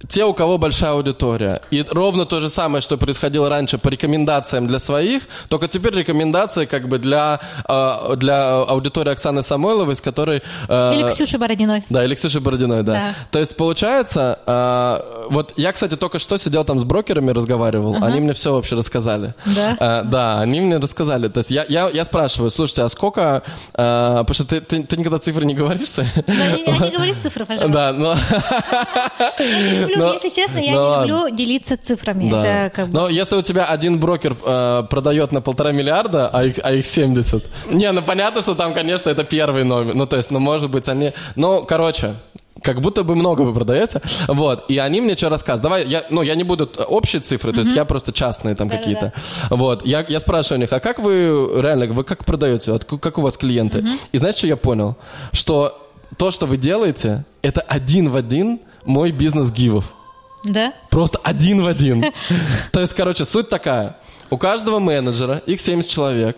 те, у кого большая аудитория. И ровно то же самое, что происходило раньше по рекомендациям для своих, только теперь рекомендации как бы для, э, для аудитории Оксаны Самойловой, с которой... э, Или Ксюши Бородиной. да, или Ксюши Бородиной, да. Да. То есть получается, э, вот я, кстати, только что сидел там с брокерами, разговаривал, они мне все вообще рассказали. Да? Э, да, они мне рассказали. То есть я, я, я спрашиваю, слушайте, а сколько... э, потому что ты, ты, ты никогда цифры не говоришь? Да, не, не говори цифры, пожалуйста. Да, но... [LAUGHS] Люблю, Но- если честно, я ну не люблю делиться цифрами. Да. Это как бы... Но если у тебя один брокер э, продает на полтора миллиарда, а их, а их 70. Не, ну понятно, что там, конечно, это первый номер. Ну, то есть, ну, может быть, они... Ну, короче, как будто бы много вы продаете. Вот. И они мне что рассказывают. Давай, я, ну, я не буду общие цифры, то есть я просто частные там какие-то. Вот. Я, я спрашиваю у них, а как вы реально, вы как продаете? Вот к- как у вас клиенты? И знаешь, что я понял? Что то, что вы делаете, это один в один мой бизнес гивов. Да? Просто один в один. [LAUGHS] То есть, короче, суть такая. У каждого менеджера, их 70 человек,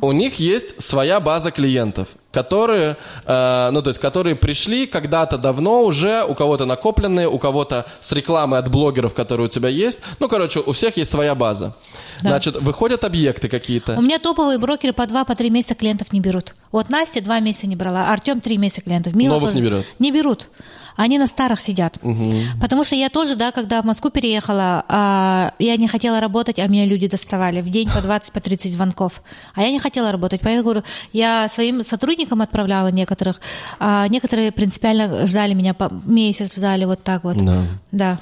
у них есть своя база клиентов, которые, э, ну, то есть, которые пришли когда-то давно уже, у кого-то накопленные, у кого-то с рекламой от блогеров, которые у тебя есть. Ну, короче, у всех есть своя база. Да. Значит, выходят объекты какие-то. У меня топовые брокеры по два, по три месяца клиентов не берут. Вот Настя два месяца не брала, Артем три месяца клиентов. Мила Новых тоже. не берет? Не берут. Они на старых сидят. Потому что я тоже, да, когда в Москву переехала, а, я не хотела работать, а меня люди доставали в день по 20, по 30 звонков. А я не хотела работать, поэтому говорю, я своим сотрудникам отправляла некоторых, а некоторые принципиально ждали меня по месяц, ждали вот так вот. Да. Да.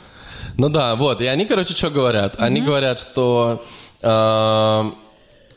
Ну да, вот. И они, короче, что говорят? Они говорят, что э,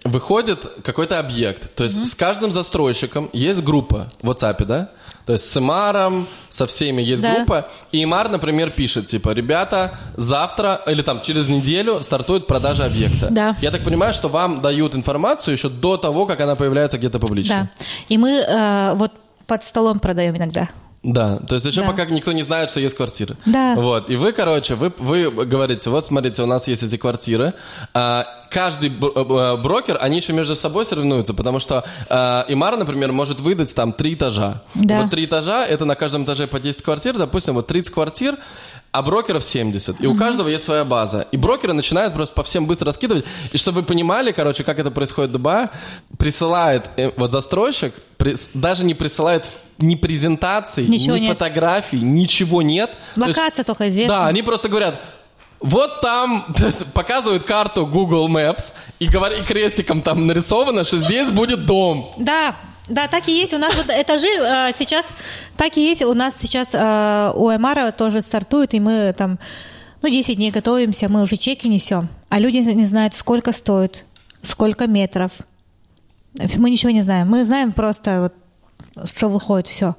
выходит какой-то объект. То есть с каждым застройщиком есть группа в WhatsApp, да? То есть с Имаром, со всеми есть Да. группа. И Имар, например, пишет, типа, ребята, завтра или там через неделю стартует продажа объекта. Да. Я так понимаю, что вам дают информацию еще до того, как она появляется где-то публично. Да. И мы э, вот под столом продаем иногда. Да, то есть еще Да. пока никто не знает, что есть квартиры. Да. Вот, и вы, короче, вы, вы говорите, вот смотрите, у нас есть эти квартиры. А, каждый б- э, брокер, они еще между собой соревнуются, потому что а, Имар, например, может выдать там три этажа. Да. Вот три этажа, это на каждом этаже по 10 квартир, допустим, вот 30 квартир, а брокеров 70. И у каждого есть своя база. И брокеры начинают просто по всем быстро раскидывать. И чтобы вы понимали, короче, как это происходит в Дубае, присылает э, вот застройщик, даже не присылает ни презентаций, Ничего ни нет. фотографий, ничего нет. То есть- Локация только известна. да, они просто говорят, вот там [LAUGHS] то есть показывают карту Google Maps и, говорят, и крестиком там нарисовано, что здесь будет дом. Да, да, так и есть. У нас вот этажи э, сейчас, так и есть. У нас сейчас э, у Эмара тоже стартует, и мы там, ну, 10 дней готовимся, мы уже чеки несем. А люди не знают, сколько стоит, сколько метров. Мы ничего не знаем. Мы знаем просто, вот, что выходит, все.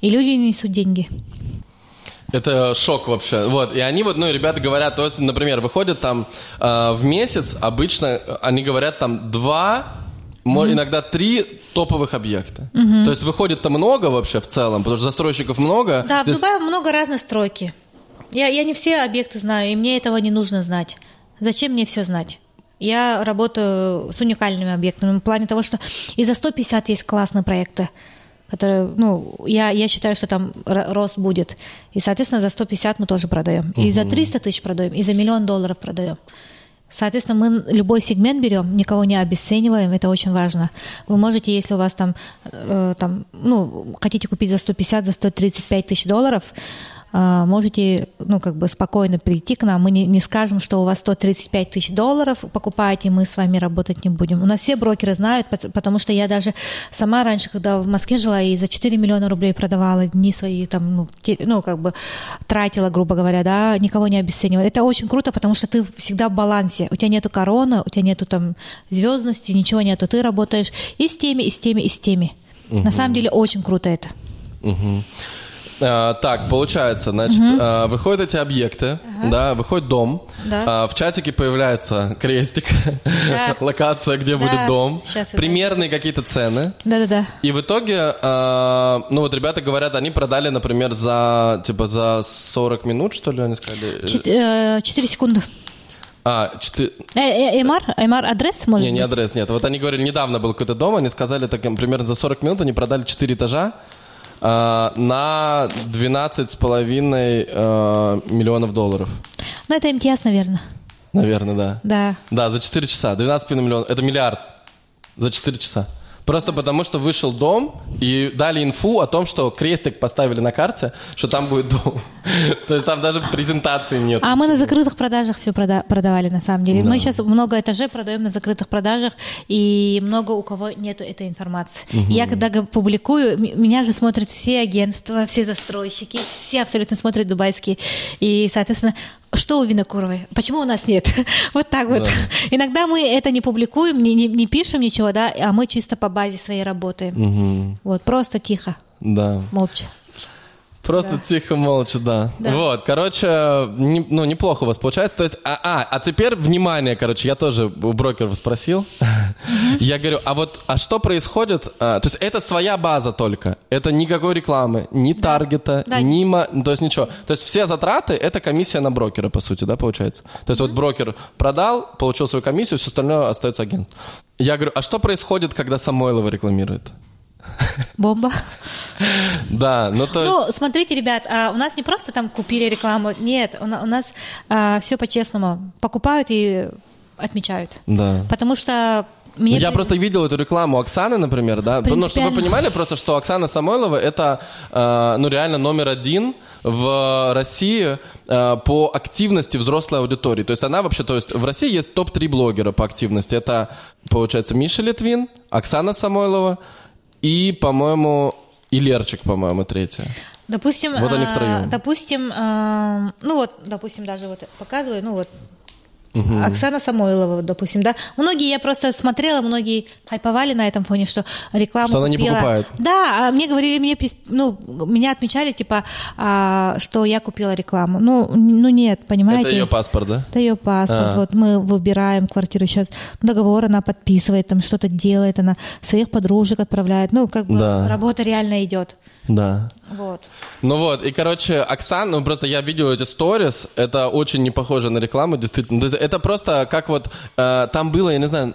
И люди несут деньги. Это шок вообще. Вот, и они вот, ну, ребята говорят, то есть, например, выходят там э, в месяц, обычно э, они говорят там два, мо- иногда три топовых объекта. То есть выходит-то много вообще в целом, потому что застройщиков много. Да, в Здесь- Дубае много разной стройки. Я, я не все объекты знаю, и мне этого не нужно знать. Зачем мне все знать? Я работаю с уникальными объектами в плане того, что и за 150 есть классные проекты, которые, ну, я, я считаю, что там рост будет. И, соответственно, за 150 мы тоже продаем. И за 300 тысяч продаем, и за миллион долларов продаем. Соответственно, мы любой сегмент берем, никого не обесцениваем, это очень важно. Вы можете, если у вас там, э, там ну, хотите купить за 150, за 135 тысяч долларов, можете, ну, как бы спокойно прийти к нам. Мы не, не скажем, что у вас 135 тысяч долларов покупаете, мы с вами работать не будем. У нас все брокеры знают, пот- потому что я даже сама раньше, когда в Москве жила, и за 4 миллиона рублей продавала дни свои, там, ну, те- ну, как бы тратила, грубо говоря, да, никого не обесценивала. Это очень круто, потому что ты всегда в балансе. У тебя нету корона, у тебя нету там звездности, ничего нету. Ты работаешь и с теми, и с теми, и с теми. На самом деле очень круто это. Мгм. А, так, получается, значит, а, выходят эти объекты, да, выходит дом, Да. а, в чатике появляется [LAUGHS] крестик, Да. локация, где Да. будет дом, это- примерные какие-то цены. Да-да-да. И в итоге, а, ну вот ребята говорят, они продали, например, за, типа, за 40 минут, что ли, они сказали? Чет- э, Четыре секунды. А, четы- Э, э? Эмар адрес, может Не, не быть? адрес, нет. Вот они говорили, недавно был какой-то дом, они сказали, так, примерно за 40 минут они продали 4 этажа на 12,5 а, миллионов долларов. Ну, это МТС, наверное. Наверное, да. Да. Да, за 4 часа. 12,5 миллионов. Это миллиард. За 4 часа. Просто потому, что вышел дом и дали инфу о том, что крестик поставили на карте, что там будет дом. [LAUGHS] То есть там даже презентации нет. А мы на закрытых продажах все продавали, на самом деле. Мы сейчас много этажей продаем на закрытых продажах, и много у кого нету этой информации. Я когда публикую, меня же смотрят все агентства, все застройщики, все абсолютно смотрят дубайские. И, соответственно, что у Винокуровой? Почему у нас нет? [LAUGHS] Вот так вот. Да. Иногда мы это не публикуем, не, не- не пишем ничего, да, а мы чисто по базе своей работаем. Мгм. Вот, просто тихо, Да. молча. Просто тихо, молча, да. Да. Вот, короче, не- ну, неплохо у вас получается. То есть, а, а, а теперь, внимание, короче, я тоже у брокеров спросил. Я говорю, а вот, а что происходит? А, то есть, это своя база только. Это никакой рекламы, ни таргета, Да. ни, то есть, ничего. То есть, все затраты, это комиссия на брокера, по сути, да, получается? То есть, вот брокер продал, получил свою комиссию, все остальное остается агентству. Я говорю, а что происходит, когда Самойлова рекламирует? Бомба. Да, ну, то есть... Ну, смотрите, ребят, а, у нас не просто там купили рекламу, нет, у, на- у нас все по-честному. Покупают и отмечают. Да. Потому что Ну, я при- просто видел эту рекламу Оксаны, например, да. Ну, чтобы вы понимали просто, что Оксана Самойлова это, э, ну, реально номер один в России э, по активности взрослой аудитории. То есть она вообще, то есть в России есть топ-3 блогера по активности. Это, получается, Миша Литвин, Оксана Самойлова и, по-моему, и Лерчик, по-моему, третья. Допустим, Вот они а, втроем. Допустим, ну вот, допустим, даже вот показываю, ну вот. Оксана Самойлова, допустим, да. Многие, я просто смотрела, многие хайповали на этом фоне, что рекламу Что она не купила. покупает. Да, а мне говорили, мне, ну, меня отмечали, типа, а, что я купила рекламу. Ну, ну нет, понимаете? Это ее паспорт, да? Это ее паспорт. А. Вот мы выбираем квартиру сейчас. Договор она подписывает, там что-то делает, она своих подружек отправляет. Ну, как бы Да. работа реально идет. Да. Вот. Ну вот, и, короче, Оксана, ну просто я видел эти сторис, это очень не похоже на рекламу, действительно. То есть это просто как вот, э, там было, я не знаю,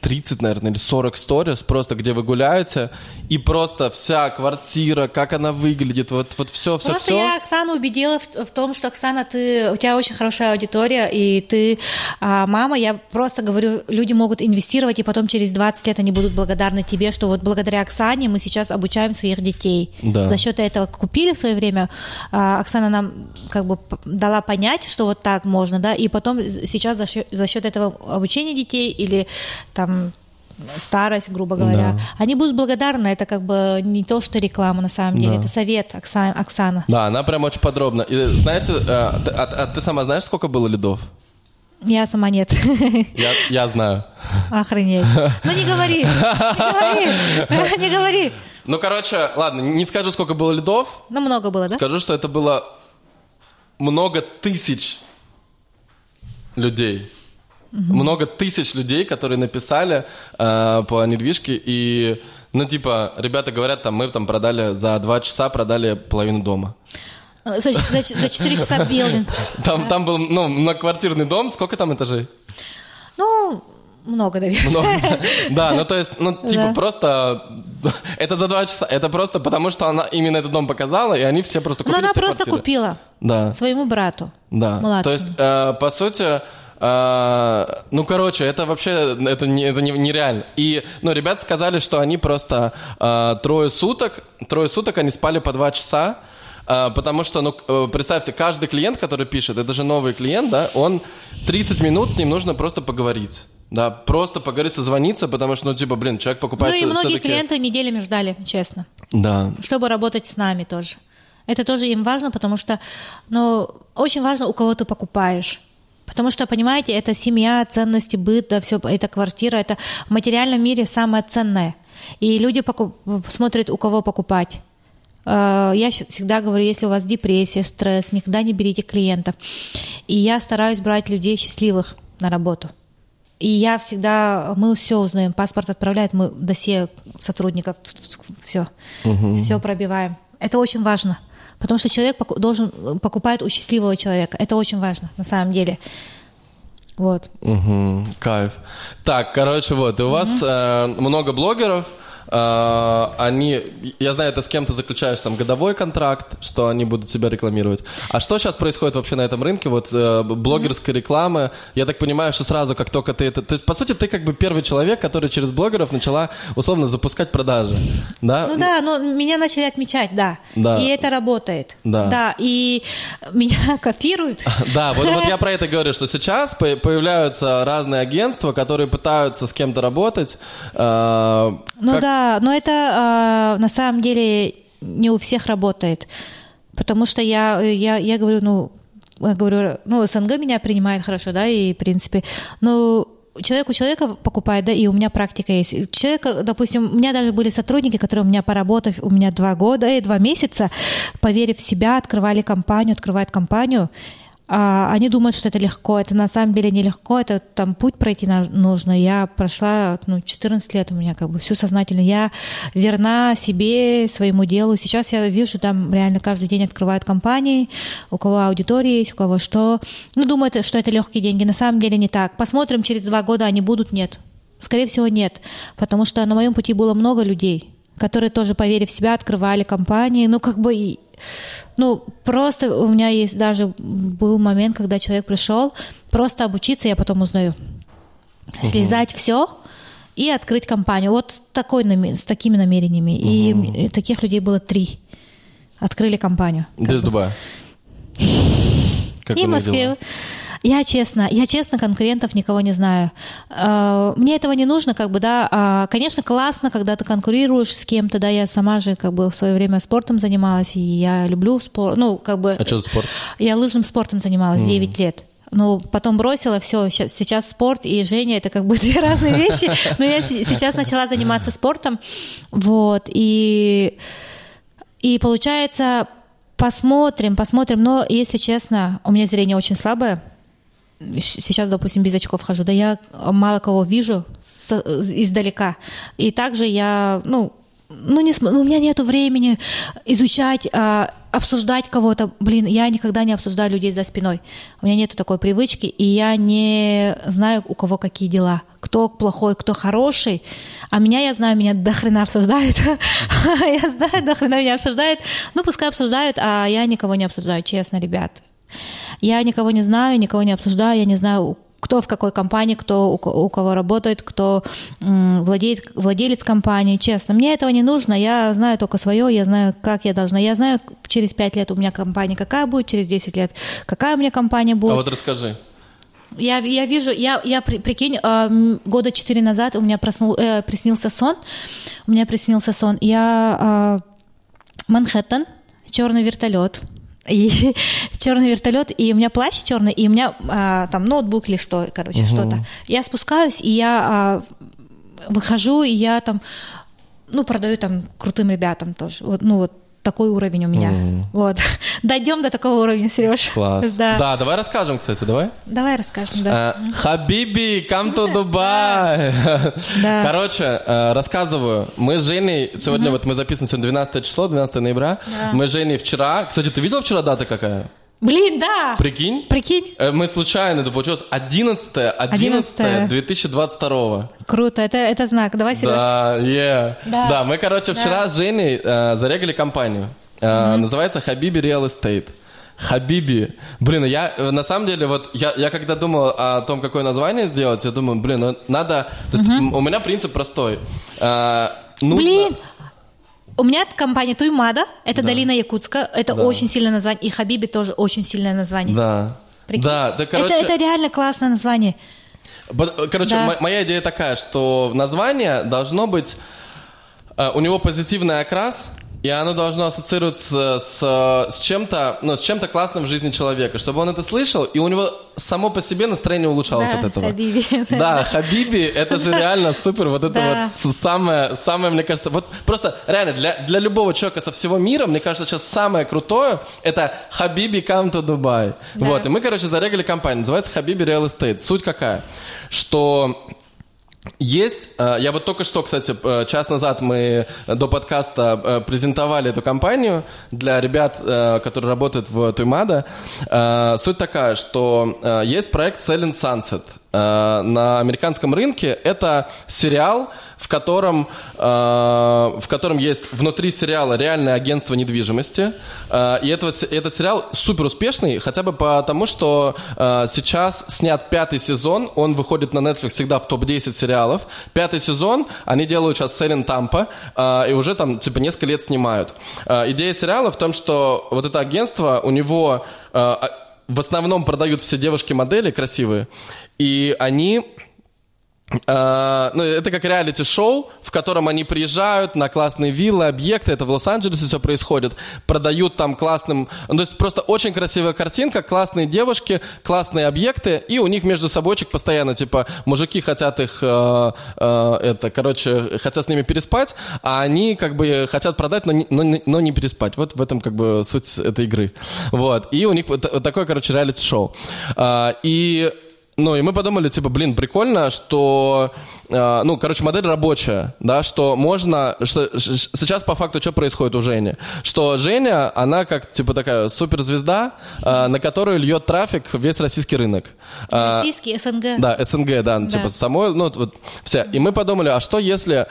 30, наверное, или 40 сторис, просто где вы гуляете, и просто вся квартира, как она выглядит, вот, вот все, все, Просто все. я Оксану убедила в, в том, что Оксана, ты, у тебя очень хорошая аудитория, и ты а, мама. Я просто говорю, люди могут инвестировать, и потом через 20 лет они будут благодарны тебе, что вот благодаря Оксане мы сейчас обучаем своих детей. Да. За счет этого купили в свое время. а, Оксана нам как бы дала понять, что вот так можно, да, и потом сейчас за счет, за счет этого обучения детей или там старость, грубо говоря, Да. они будут благодарны. Это как бы не то, что реклама на самом деле, Да. это совет Окса- Оксана. Да, она прям очень подробно. И знаете, ты- а, а ты сама знаешь, сколько было лидов? Я сама нет. [LAUGHS] Я, я знаю. Охренеть. Ну не говори, не говори, [LAUGHS] не говори. Ну, короче, ладно, не скажу, сколько было лидов, Ну много было, да? Скажу, что это было много тысяч людей. Много тысяч людей, которые написали э, по недвижке. И, ну, типа, ребята говорят, там, мы там продали за два часа продали половину дома. За, за, за 4 часа билдинг. [LAUGHS] Там, там был, ну, многоквартирный дом. Сколько там этажей? Ну, много, наверное. Много. [LAUGHS] Да, ну, то есть, ну, типа, Да. просто... [LAUGHS] Это за два часа. Это просто потому, что она именно этот дом показала, и они все просто Но купили она все просто квартиры. купила Да. своему брату. Да. Младшему. То есть, э, по сути, э, ну, короче, это вообще это, не, это не- нереально. И, ну, ребята сказали, что они просто э, трое суток, трое суток они спали по два часа, э, потому что, ну, э, представьте, каждый клиент, который пишет, это же новый клиент, да, он 30 минут с ним нужно просто поговорить. Да, просто поговорить, созвониться, потому что, ну, типа, блин, человек Ну покупает и многие клиенты неделями ждали, честно. Да, чтобы работать с нами тоже. Это тоже им важно, потому что, ну, очень важно, у кого ты покупаешь. Потому что, понимаете, это семья, ценности, быт, да, все, это квартира, это в материальном мире самое ценное. И люди покуп- смотрят, у кого покупать. Э, Я всегда говорю, если у вас депрессия, стресс, никогда не берите клиентов. И я стараюсь брать людей счастливых на работу. И я всегда, мы все узнаем, паспорт отправляет, мы досье сотрудников, все, все пробиваем. Это очень важно, потому что человек поку- должен покупает у счастливого человека. Это очень важно, на самом деле. Вот. Мгм, кайф. Так, короче, вот, и у вас э, много блогеров, э, они, я знаю, ты с кем-то заключаешь там годовой контракт, что они будут себя рекламировать. А что сейчас происходит вообще на этом рынке, вот э, блогерской рекламы? Я так понимаю, что сразу, как только ты это... То есть, по сути, ты как бы первый человек, который через блогеров начала, условно, запускать продажи, да? Ну да, но меня начали отмечать, да. Да. И это работает. Да. Да, и меня [LAUGHS] копируют. [LAUGHS] Да, вот, вот я про это говорю, что сейчас по- появляются разные агентства, которые пытаются с кем-то работать. э, Ну как- да, но это а, на самом деле не у всех работает. Потому что я, я, я говорю, ну, я говорю, ну, СНГ меня принимает хорошо, да, и, в принципе, ну, человек у человека покупает, да, и у меня практика есть. Человек, допустим, у меня даже были сотрудники, которые у меня поработав, у меня два года и два месяца, поверив в себя, открывали компанию, открывают компанию, а они думают, что это легко. Это на самом деле нелегко, это там путь пройти нужно. Я прошла, ну, 14 лет у меня как бы всю сознательно. Я верна себе, своему делу. Сейчас я вижу, там реально каждый день открывают компании, у кого аудитория есть, у кого что. Ну, думают, что это легкие деньги. На самом деле не так. Посмотрим, через два года они будут, нет. Скорее всего, нет. Потому что на моем пути было много людей, которые тоже, поверив в себя, открывали компании. Ну, как бы, ну, просто у меня есть даже был момент, когда человек пришел, просто обучиться, я потом узнаю. Слезать все и открыть компанию. Вот с, такой, с такими намерениями. И м, таких людей было три. Открыли компанию. Из Дубая. [LAUGHS] Как и Москве. дела? Я честно, я честно конкурентов никого не знаю. Э, Мне этого не нужно, как бы, да. А, Конечно, классно, когда ты конкурируешь с кем-то, да. Я сама же, как бы, в свое время спортом занималась, и я люблю спорт. Ну, как бы. А что за спорт? Я лыжным спортом занималась 9 лет. Ну, потом бросила, все, сейчас спорт и Женя это как бы [LAUGHS] две разные вещи. Но я се- сейчас начала заниматься спортом. Вот. И, и получается, посмотрим, посмотрим. Но, если честно, у меня зрение очень слабое. Сейчас, допустим, без очков хожу. Да я мало кого вижу с- издалека. И также я, ну, ну, не, ну, у меня нет времени изучать, а, обсуждать кого-то. Блин, я никогда не обсуждаю людей за спиной. У меня нет такой привычки, и я не знаю, у кого какие дела. Кто плохой, кто хороший. А меня, я знаю, меня до хрена обсуждают. [LAUGHS] Я знаю, до хрена меня обсуждают. Ну, пускай обсуждают, а я никого не обсуждаю, честно, ребят. Я никого не знаю, никого не обсуждаю, я не знаю, кто в какой компании, кто у ко- у кого работает, кто владеет, владелец компании. Честно, мне этого не нужно. Я знаю только свое, я знаю, как я должна. Я знаю, через 5 лет у меня компания какая будет, через 10 лет какая у меня компания А будет. вот расскажи. Я, я вижу, я, я при- прикинь, э, года четыре назад у меня проснул, э, приснился сон. У меня приснился сон. Я э, Манхэттен, черный вертолет. И [LAUGHS] черный вертолет, и у меня плащ черный, и у меня а, там ноутбук или что, короче, что-то. Я спускаюсь, и я а, выхожу, и я там, ну, продаю там крутым ребятам тоже. Вот, ну, вот такой уровень у меня. Вот. [LAUGHS] Дойдем до такого уровня, Сереж. [LAUGHS] Класс. Да. Да, давай расскажем, кстати, давай. Давай расскажем, да. Э, Хабиби, come to [LAUGHS] Dubai. Да. Короче, э, рассказываю. Мы с Женей, сегодня вот мы записываем сегодня 12 число, 12 ноября. Да. Мы с Женей вчера... Кстати, ты видел вчера дата какая? Блин, да. Прикинь? Прикинь. Э, Мы случайно, это получилось 11 11 11. 2022 Круто, это, это знак. Давай, Сереж. Да, yeah. Да. да. мы, короче, Да. вчера с Женей э, зарегали компанию. Э, Называется Хабиби Real Estate. Хабиби. Блин, я э, на самом деле, вот я, я когда думал о том, какое название сделать, я думаю, блин, ну, надо... То есть, м, у меня принцип простой. Э, нужно- Блин, у меня компания Туймада, это Да. долина Якутска, это Да. очень сильное название, и Хабиби тоже очень сильное название. Да. Прикинь? Да, да, короче... это, это реально классное название. Короче, Да. мо- моя идея такая, что название должно быть... э, у него позитивный окрас, и оно должно ассоциироваться с, с чем-то, ну, с чем-то классным в жизни человека, чтобы он это слышал, и у него само по себе настроение улучшалось Да, от этого. Хабиби. Да, Хабиби, это же реально супер, вот это Да. вот самое, самое, мне кажется, вот просто реально для, для любого человека со всего мира, мне кажется, сейчас самое крутое, это Хабиби come to Dubai. Да. Вот, и мы, короче, зарегали компанию, называется Хабиби Real Estate. Суть какая? Что есть, э, я вот только что, кстати, э, час назад мы до подкаста э, презентовали эту компанию для ребят, э, которые работают в Туймада. Э, Суть такая, что э, есть проект Selling Sunset э, на американском рынке. Это сериал, в котором, э, в котором есть внутри сериала реальное агентство недвижимости. Э, И этого, этот сериал супер успешный, хотя бы потому, что э, сейчас снят пятый сезон, он выходит на Netflix всегда в топ-10 сериалов. Пятый сезон, они делают сейчас Селин Тампа, э, и уже там типа несколько лет снимают. Э, Идея сериала в том, что вот это агентство, у него э, а- в основном продают все девушки-модели красивые, и они Э, ну, это как реалити-шоу, в котором они приезжают на классные виллы, объекты, это в Лос-Анджелесе все происходит, продают там классным... Ну, то есть просто очень красивая картинка, классные девушки, классные объекты, и у них между собойчик постоянно, типа, мужики хотят их, э, э, это, короче, хотят с ними переспать, а они как бы хотят продать, но не, но, но не переспать. Вот в этом как бы суть этой игры. Вот. И у них такое, короче, реалити-шоу. А, и ну, и мы подумали, типа, блин, прикольно, что, ну, короче, модель рабочая, да, что можно, что сейчас по факту что происходит у Жени? Что Женя, она как, типа, такая суперзвезда, э, на которую льет трафик весь российский рынок. А, Российский, СНГ. да, СНГ, да, типа Да. самой, ну, вот вся. И мы подумали, а что если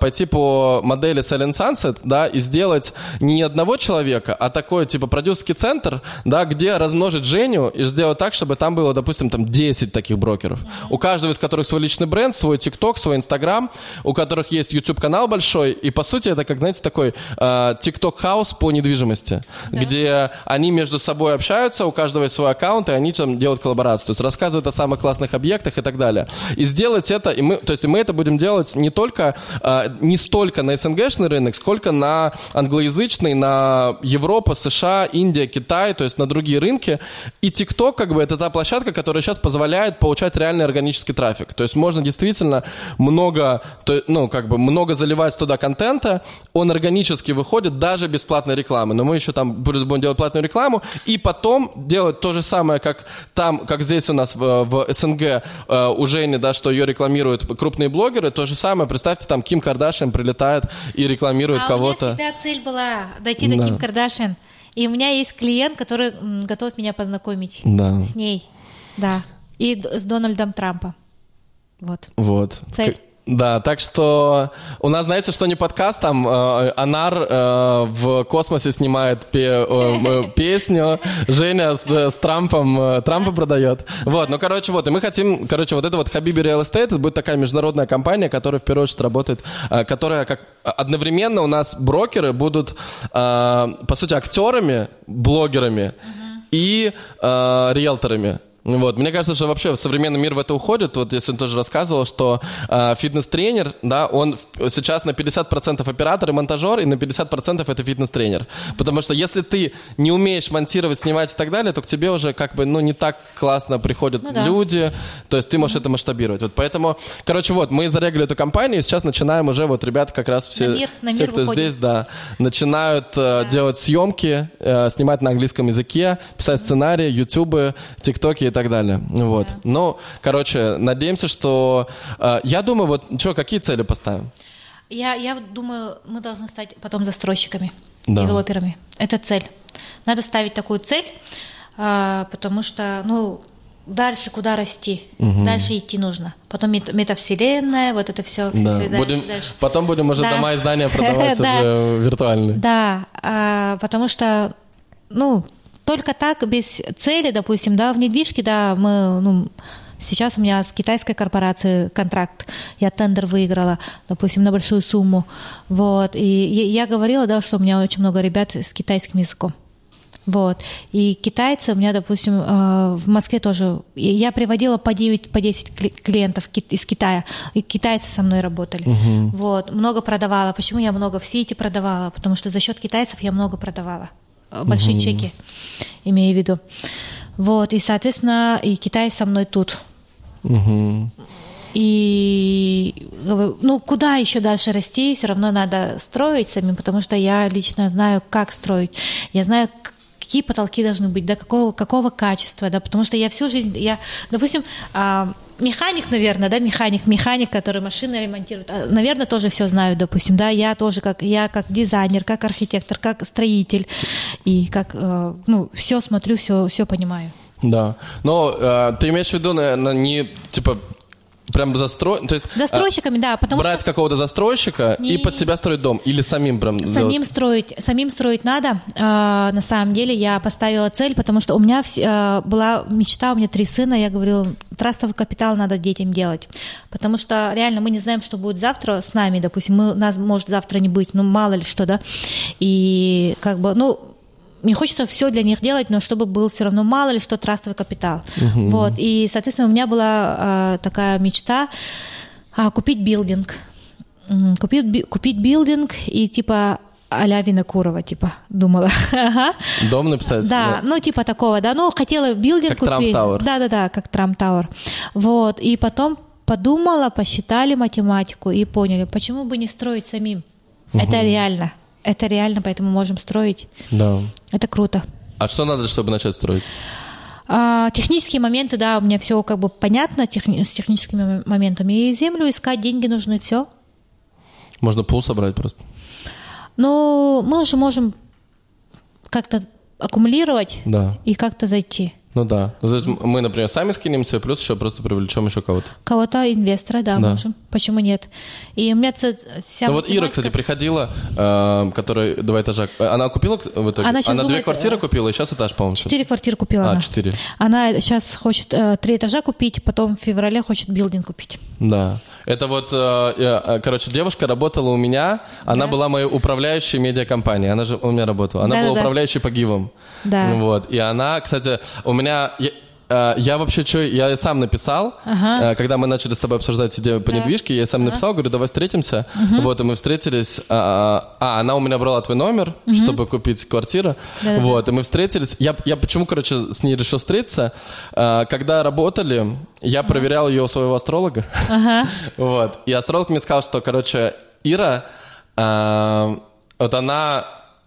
пойти по модели Selling Sunset, да, и сделать не одного человека, а такой, типа, продюсерский центр, да, где размножить Женю и сделать так, чтобы там было, допустим, там 10 10 таких брокеров, у каждого из которых свой личный бренд, свой TikTok, свой Instagram, у которых есть YouTube-канал большой, и, по сути, это, как, знаете, такой TikTok-house по недвижимости, где они между собой общаются, у каждого есть свой аккаунт, и они там делают коллаборацию, то есть рассказывают о самых классных объектах и так далее. И сделать это, и мы, то есть мы это будем делать не только, а, не столько на СНГшный рынок, сколько на англоязычный, на Европа, США, Индия, Китай, то есть на другие рынки. И TikTok, как бы, это та площадка, которая сейчас позволяет получать реальный органический трафик. То есть можно действительно много, то, ну, как бы, много заливать туда контента, он органически выходит даже без платной рекламы. Но мы еще там будем делать платную рекламу, и потом делать то же самое, как там, как здесь у нас в, в СНГ э, у Жени, да, что ее рекламируют крупные блогеры, то же самое, представьте, там Ким Кардашьян прилетает и рекламирует а кого-то. у меня всегда цель была дойти Да. до Ким Кардашьян. И у меня есть клиент, который готов меня познакомить Да. с ней. Да. И с Дональдом Трампом. Вот. Вот. Цель. Да, так что у нас, знаете, что не подкаст, там э, Анар э, в космосе снимает пе- э, э, песню, Женя с, с Трампом, э, Трампа продает. Вот, ну, короче, вот, и мы хотим, короче, вот это вот Хабиби Real Estate, это будет такая международная компания, которая в первую очередь работает, э, которая как одновременно у нас брокеры будут, э, по сути, актерами, блогерами и э, риэлторами. Вот. Мне кажется, что вообще в современный мир в это уходит. Вот я сегодня тоже рассказывал, что э, фитнес-тренер, да, он сейчас на 50% оператор и монтажер, и на 50% это фитнес-тренер. Потому что если ты не умеешь монтировать, снимать и так далее, то к тебе уже как бы, ну, не так классно приходят Ну да. люди, то есть ты можешь это масштабировать. Вот поэтому, короче, вот, мы зарегали эту компанию, и сейчас начинаем уже, вот, ребята как раз все, На мир- на все мир кто выходим. здесь, да, начинают э, делать съемки, э, снимать на английском языке, писать сценарии, ютубы, тиктоки так далее. Вот. Ну, короче, надеемся, что... э, я думаю, вот, что, какие цели поставим? Я, я думаю, мы должны стать потом застройщиками, Да. девелоперами. Это цель. Надо ставить такую цель, а, потому что, ну, дальше куда расти, дальше идти нужно. Потом мет- метавселенная, вот это все, все, Да. дальше, Будем- дальше. Потом будем уже Да. дома и здания [LAUGHS] продавать Да. уже виртуальные. Да, а, потому что, ну, только так, без цели, допустим, да, в недвижке, да, мы, ну, сейчас у меня с китайской корпорацией контракт, я тендер выиграла, допустим, на большую сумму, вот, и я говорила, да, что у меня очень много ребят с китайским языком. Вот. И китайцы у меня, допустим, э, в Москве тоже. Я приводила по 9, по 10 кли- клиентов из Китая. И китайцы со мной работали. Вот. Много продавала. Почему я много в Сити продавала? Потому что за счет китайцев я много продавала. Э, Большие чеки, имею в виду. Вот. И, соответственно, и Китай со мной тут. Мгм. И говорю, ну куда еще дальше расти, все равно надо строить самим, потому что я лично знаю, как строить. Я знаю, какие потолки должны быть, да, какого, какого качества, да, потому что я всю жизнь, я, допустим, а, механик, наверное, да, механик, механик, который машины ремонтирует, а, наверное, тоже все знаю, допустим, да, я тоже как, я как дизайнер, как архитектор, как строитель, и как, э, ну, все смотрю, все, все понимаю. Да. Но э, ты имеешь в виду, наверное, не, типа, прям застрой... То есть, Застройщиками, да, потому что... брать какого-то застройщика и Не. под себя строить дом? Или самим прям Самим делать? строить, самим строить надо. А, на самом деле я поставила цель, потому что у меня вс- а, была мечта, у меня три сына, я говорила, трастовый капитал надо детям делать, потому что реально мы не знаем, что будет завтра с нами, допустим, мы, нас может завтра не быть, ну мало ли что, да, и как бы, ну мне хочется все для них делать, но чтобы был все равно мало ли что трастовый капитал. Вот. И, соответственно, у меня была а, такая мечта а, купить building. Купить, би- купить building и типа а-ля Винокурова, типа, думала. Ага. Дом написать? Да, ну типа такого, да. Ну, хотела building Как Trump купить. Tower. Да, да, да, как Trump Tower. Вот. И потом подумала, посчитали математику и поняли, почему бы не строить самим. Это реально. Это реально, поэтому можем строить. Да. Это круто. А что надо, чтобы начать строить? А, технические моменты, да, у меня все как бы понятно техни- с техническими моментами. И землю искать, деньги нужны, все. Можно пул собрать просто. Но мы уже можем как-то аккумулировать Да. и как-то зайти. Ну да. Ну, то есть мы, например, сами скинемся, плюс еще просто привлечем еще кого-то. Кого-то инвестора, да, Да. можем. Почему нет? И у меня вся Ну вот Ира, кстати, приходила, э, которая два этажа. Она купила в итоге? Она щас две квартиры э, купила, и сейчас этаж, по-моему. Четыре квартиры купила А, она. четыре. Она сейчас хочет э, три этажа купить, потом в феврале хочет билдинг купить. Да. Это вот, э, э, короче, девушка работала у меня, она Да. была моей управляющей медиакомпанией, она же у меня работала, она была Да-да-да. управляющей по гивам. Да. Вот, и она, кстати, у меня... я- э, Я вообще что, я сам написал, Ага. э, когда мы начали с тобой обсуждать идею по Да. недвижке, я сам написал, говорю, давай встретимся. Вот, и мы встретились. А, а, она у меня брала твой номер, чтобы купить квартиру. Да-да-да. Вот, и мы встретились. Я, я почему, короче, с ней решил встретиться? Когда работали, я проверял ее у своего астролога. Ага. [LAUGHS] Вот. И астролог мне сказал, что, короче, Ира, а, вот она,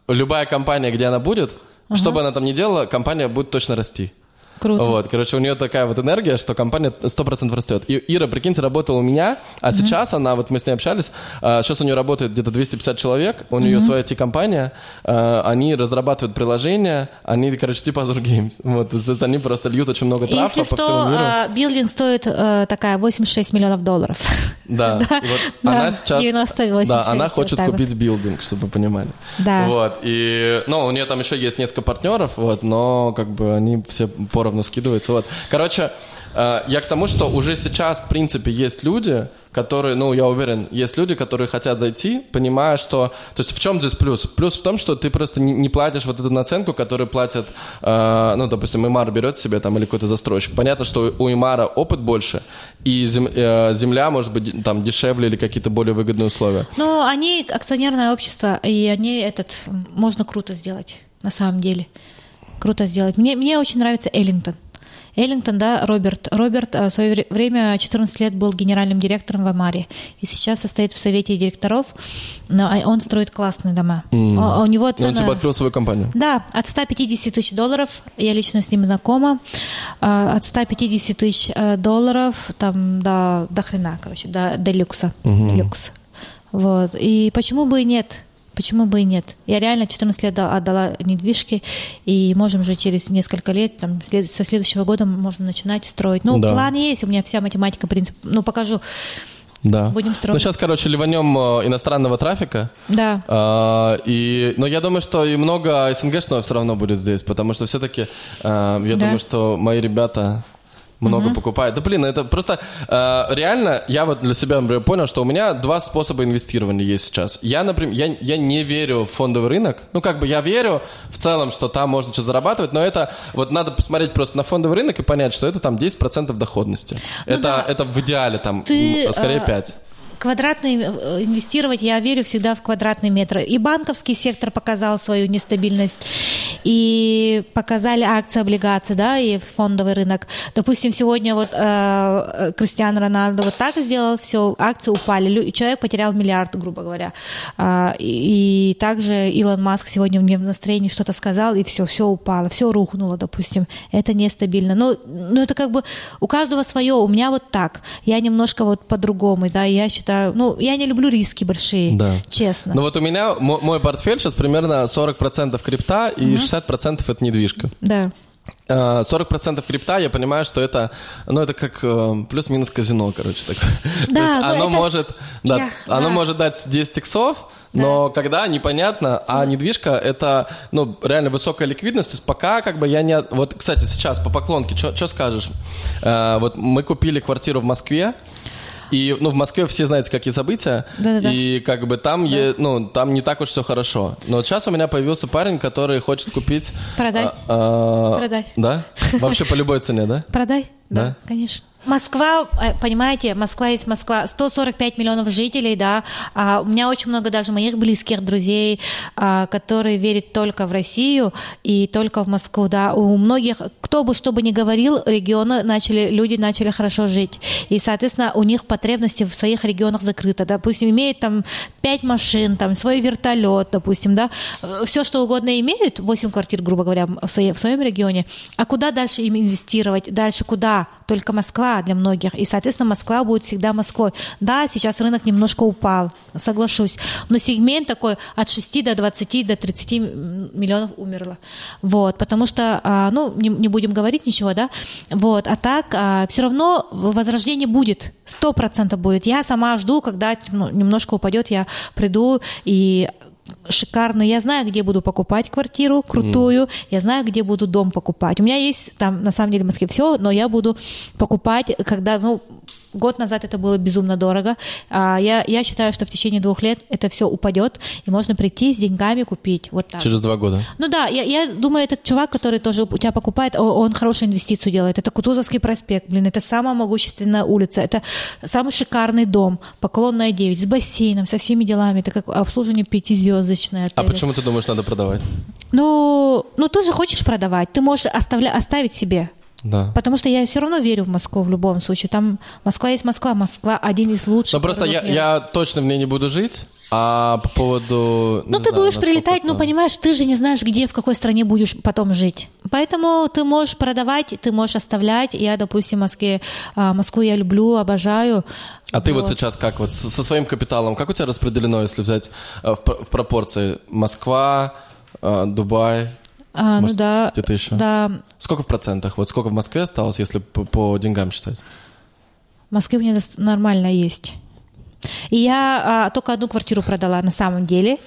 любая компания, где она будет, что бы она там ни делала, компания будет точно расти. Круто. Вот, короче, у нее такая вот энергия, что компания 100% растет. И Ира, прикиньте, работала у меня, а сейчас она, вот мы с ней общались, а, сейчас у нее работает где-то 250 человек, у нее своя IT-компания, а, они разрабатывают приложения, они, короче, типа Azure Games. Вот, то есть они просто льют очень много трафа Если по всему что, миру. э, билдинг стоит э, такая 86 миллионов долларов. Да, [LAUGHS] и вот да, она сейчас... 98, да, она 6, хочет вот купить билдинг, чтобы вы понимали. Да. Вот, и... Ну, у нее там еще есть несколько партнеров, вот, но как бы они все поровну скидываются, вот. Короче, э, я к тому, что уже сейчас, в принципе, есть люди, которые, ну, я уверен, есть люди, которые хотят зайти, понимая, что... То есть в чем здесь плюс? Плюс в том, что ты просто не, платишь вот эту наценку, которую платят, э, ну, допустим, Имар берет себе там или какой-то застройщик. Понятно, что у Имара опыт больше, и э, земля может быть там дешевле или какие-то более выгодные условия. Но они акционерное общество, и они этот можно круто сделать, на самом деле. Круто сделать. Мне, мне очень нравится Эллингтон. Эллингтон, да, Роберт. Роберт э, в свое вре- время 14 лет был генеральным директором в Амаре. И сейчас состоит в совете директоров. Но а он строит классные дома. А- а у него цена... Он типа открыл свою компанию. Да, от 150 тысяч долларов, я лично с ним знакома, а, от 150 тысяч э, долларов там до, до хрена, короче, до, до люкса. люкс. Вот. И почему бы и нет? Почему бы и нет? Я реально 14 лет да- отдала недвижки, и можем же через несколько лет, там, со следующего года можно начинать строить. Ну, Да. план есть, у меня вся математика, принцип, ну, покажу. Да. Будем Ну, строить. сейчас, короче, ливанем э, иностранного трафика. Да. А, и, но я думаю, что и много СНГшного все равно будет здесь, потому что все-таки я Да. думаю, что мои ребята много покупают. Да блин, это просто э, реально, я вот для себя например, понял, что у меня два способа инвестирования есть сейчас. Я, например, я, я не верю в фондовый рынок. Ну, как бы я верю в целом, что там можно что-то зарабатывать, но это вот надо посмотреть просто на фондовый рынок и понять, что это там 10% доходности. это, Ну да. это в идеале там, Ты, скорее э, 5. Квадратный э, инвестировать, я верю всегда в квадратный метр. И банковский сектор показал свою нестабильность, и показали акции, облигации, да, и фондовый рынок. Допустим, сегодня вот э, Кристиан Роналдо вот так сделал, все, акции упали, лю- человек потерял миллиард, грубо говоря. А, и, и также Илон Маск сегодня в настроении что-то сказал, и все, все упало, все рухнуло, допустим. Это нестабильно. Ну, ну, это как бы у каждого свое. У меня вот так. Я немножко вот по-другому, да, я считаю, ну, я не люблю риски большие, Да. честно. Ну вот у меня мо- мой портфель сейчас примерно 40% крипта и 60% это недвижка. Да. Э, 40% крипта, я понимаю, что это, ну, это как э, плюс-минус казино, короче, такое. [LAUGHS] Да, ну, оно это- может, да, Я- оно да. может дать 10 иксов, но когда, непонятно, а недвижка это, ну, реально высокая ликвидность, то есть пока как бы я не... от- Вот, кстати, сейчас по поклонке, что скажешь? Э, вот мы купили квартиру в Москве, и, ну, в Москве все знаете, какие события, Да-да-да. и как бы там, е- ну, там не так уж все хорошо. Но вот сейчас у меня появился парень, который хочет купить... Продай. а, а, Продай. Да? Вообще по любой цене, да? Продай? Да? конечно. Москва, э, понимаете, Москва есть Москва, 145 миллионов жителей, да, а у меня очень много даже моих близких друзей, а, которые верят только в Россию и только в Москву, да, у многих, кто бы что бы ни говорил, регионы начали, люди начали хорошо жить, и, соответственно, у них потребности в своих регионах закрыты, допустим, имеют там 5 машин, там свой вертолет, допустим, да, все что угодно имеют, 8 квартир, грубо говоря, в своем регионе, а куда дальше им инвестировать, дальше куда? Только Москва. Для многих, и, соответственно, Москва будет всегда Москвой. Да, сейчас рынок немножко упал, соглашусь, но сегмент такой от 6 до 20 до 30 миллионов умерло. Вот, потому что, а, ну, не, не будем говорить ничего, да, вот, а так а, все равно возрождение будет, сто процентов будет. Я сама жду, когда ну, немножко упадет, я приду и шикарно. Я знаю, где буду покупать квартиру крутую, mm. я знаю, где буду дом покупать. У меня есть там, на самом деле, в Москве все, но я буду покупать, когда, ну, Год назад это было безумно дорого. А я, я считаю, что в течение двух лет это все упадет, и можно прийти с деньгами купить. Вот так. Через два года. Ну да, я, я думаю, этот чувак, который тоже у тебя покупает, он, он хорошую инвестицию делает. Это Кутузовский проспект, блин, это самая могущественная улица, это самый шикарный дом, Поклонная 9, с бассейном, со всеми делами. Это как обслуживание пятизвездочное. А почему ты думаешь, надо продавать? Ну, ну ты же хочешь продавать, ты можешь оставля, оставить себе. Да. Потому что я все равно верю в Москву в любом случае. Там Москва есть Москва, Москва один из лучших. Но просто я, я точно в ней не буду жить. А по поводу... Ну, ты знаю, будешь прилетать, ну, понимаешь, ты же не знаешь, где, в какой стране будешь потом жить. Поэтому ты можешь продавать, ты можешь оставлять. Я, допустим, в Москве, а, Москву я люблю, обожаю. А вот. ты вот сейчас как вот со своим капиталом, как у тебя распределено, если взять э, в пропорции Москва, э, Дубай, а, ну Может, ну да. Где-то еще? Да. Сколько в процентах? Вот сколько в Москве осталось, если по, по деньгам считать? В Москве мне нормально есть. И я а, только одну квартиру продала на самом деле.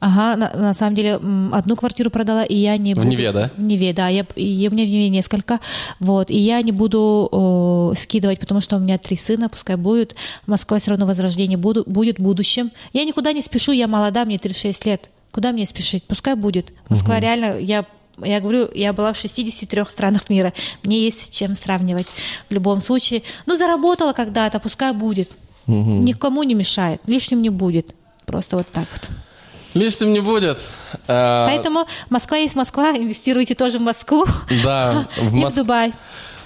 Ага, на, на самом деле одну квартиру продала, и я не буду... В Неве, да? В Неве, да. Я, и, у меня в Неве несколько. Вот, и я не буду о, скидывать, потому что у меня три сына, пускай будет. Москва все равно возрождение буду, будет в будущем. Я никуда не спешу, я молода, мне 36 лет. Куда мне спешить? Пускай будет. Москва угу. реально, я я говорю, я была в 63 странах мира. Мне есть с чем сравнивать. В любом случае. Ну, заработала когда-то, пускай будет. Угу. Никому не мешает. Лишним не будет. Просто вот так вот. Лишним не будет. А, Поэтому Москва есть Москва, инвестируйте тоже в Москву. Да, в, Мос... в Дубай.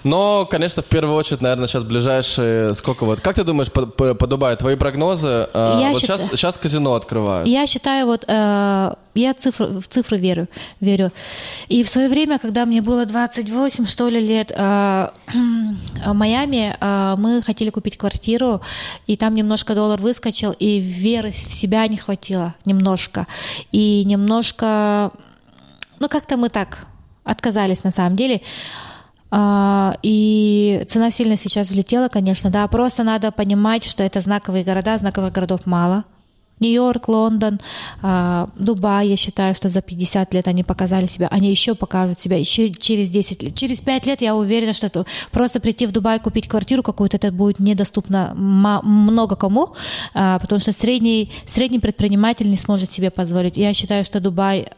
Но, конечно, в первую очередь, наверное, сейчас ближайшие... Сколько вот? Как ты думаешь по, по, по Дубаю? Твои прогнозы? Э, я вот считаю, сейчас, сейчас казино открывают. Я считаю, вот... Э, я цифры, в цифры верю, верю. И в свое время, когда мне было 28, что ли, лет, э, в Майами э, мы хотели купить квартиру, и там немножко доллар выскочил, и веры в себя не хватило немножко. И немножко... Ну, как-то мы так отказались на самом деле. А, и цена сильно сейчас взлетела, конечно, да. Просто надо понимать, что это знаковые города, знаковых городов мало. Нью-Йорк, Лондон, а, Дубай, я считаю, что за 50 лет они показали себя, они еще покажут себя еще через 10 лет. Через 5 лет я уверена, что просто прийти в Дубай купить квартиру какую-то, это будет недоступно много кому, а, потому что средний, средний предприниматель не сможет себе позволить. Я считаю, что Дубай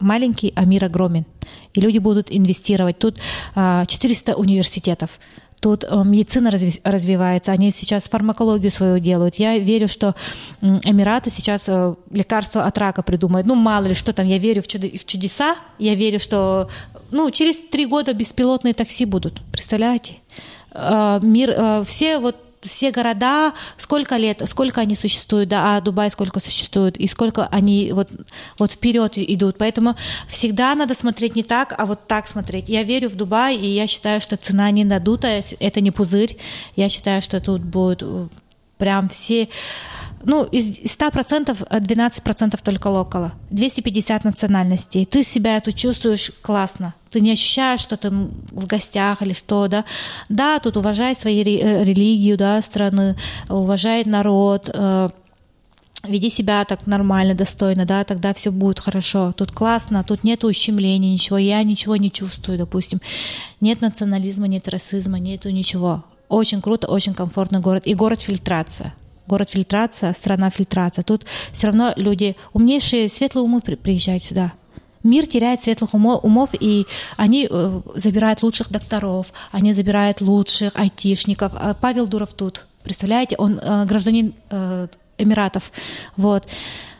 маленький, а мир огромен и люди будут инвестировать. Тут 400 а, университетов, тут э, медицина развивается, они сейчас фармакологию свою делают. Я верю, что Эмираты сейчас э, лекарства от рака придумают. Ну, мало ли, что там, я верю в чудеса, я верю, что ну, через три года беспилотные такси будут. Представляете? Э, мир, все вот все города, сколько лет, сколько они существуют, да, а Дубай сколько существует, и сколько они вот, вот вперед идут. Поэтому всегда надо смотреть не так, а вот так смотреть. Я верю в Дубай, и я считаю, что цена не надутая, это не пузырь. Я считаю, что тут будет прям все ну, из 100% 12% только локала. 250 национальностей. Ты себя тут чувствуешь классно. Ты не ощущаешь, что ты в гостях или что, да. Да, тут уважает свою э, религию, да, страны, уважает народ, э, веди себя так нормально, достойно, да, тогда все будет хорошо. Тут классно, тут нет ущемления, ничего, я ничего не чувствую, допустим. Нет национализма, нет расизма, нету ничего. Очень круто, очень комфортный город. И город фильтрация город фильтрация, страна фильтрация. Тут все равно люди, умнейшие, светлые умы приезжают сюда. Мир теряет светлых умов, и они э, забирают лучших докторов, они забирают лучших айтишников. А Павел Дуров тут, представляете, он э, гражданин э, Эмиратов. Вот.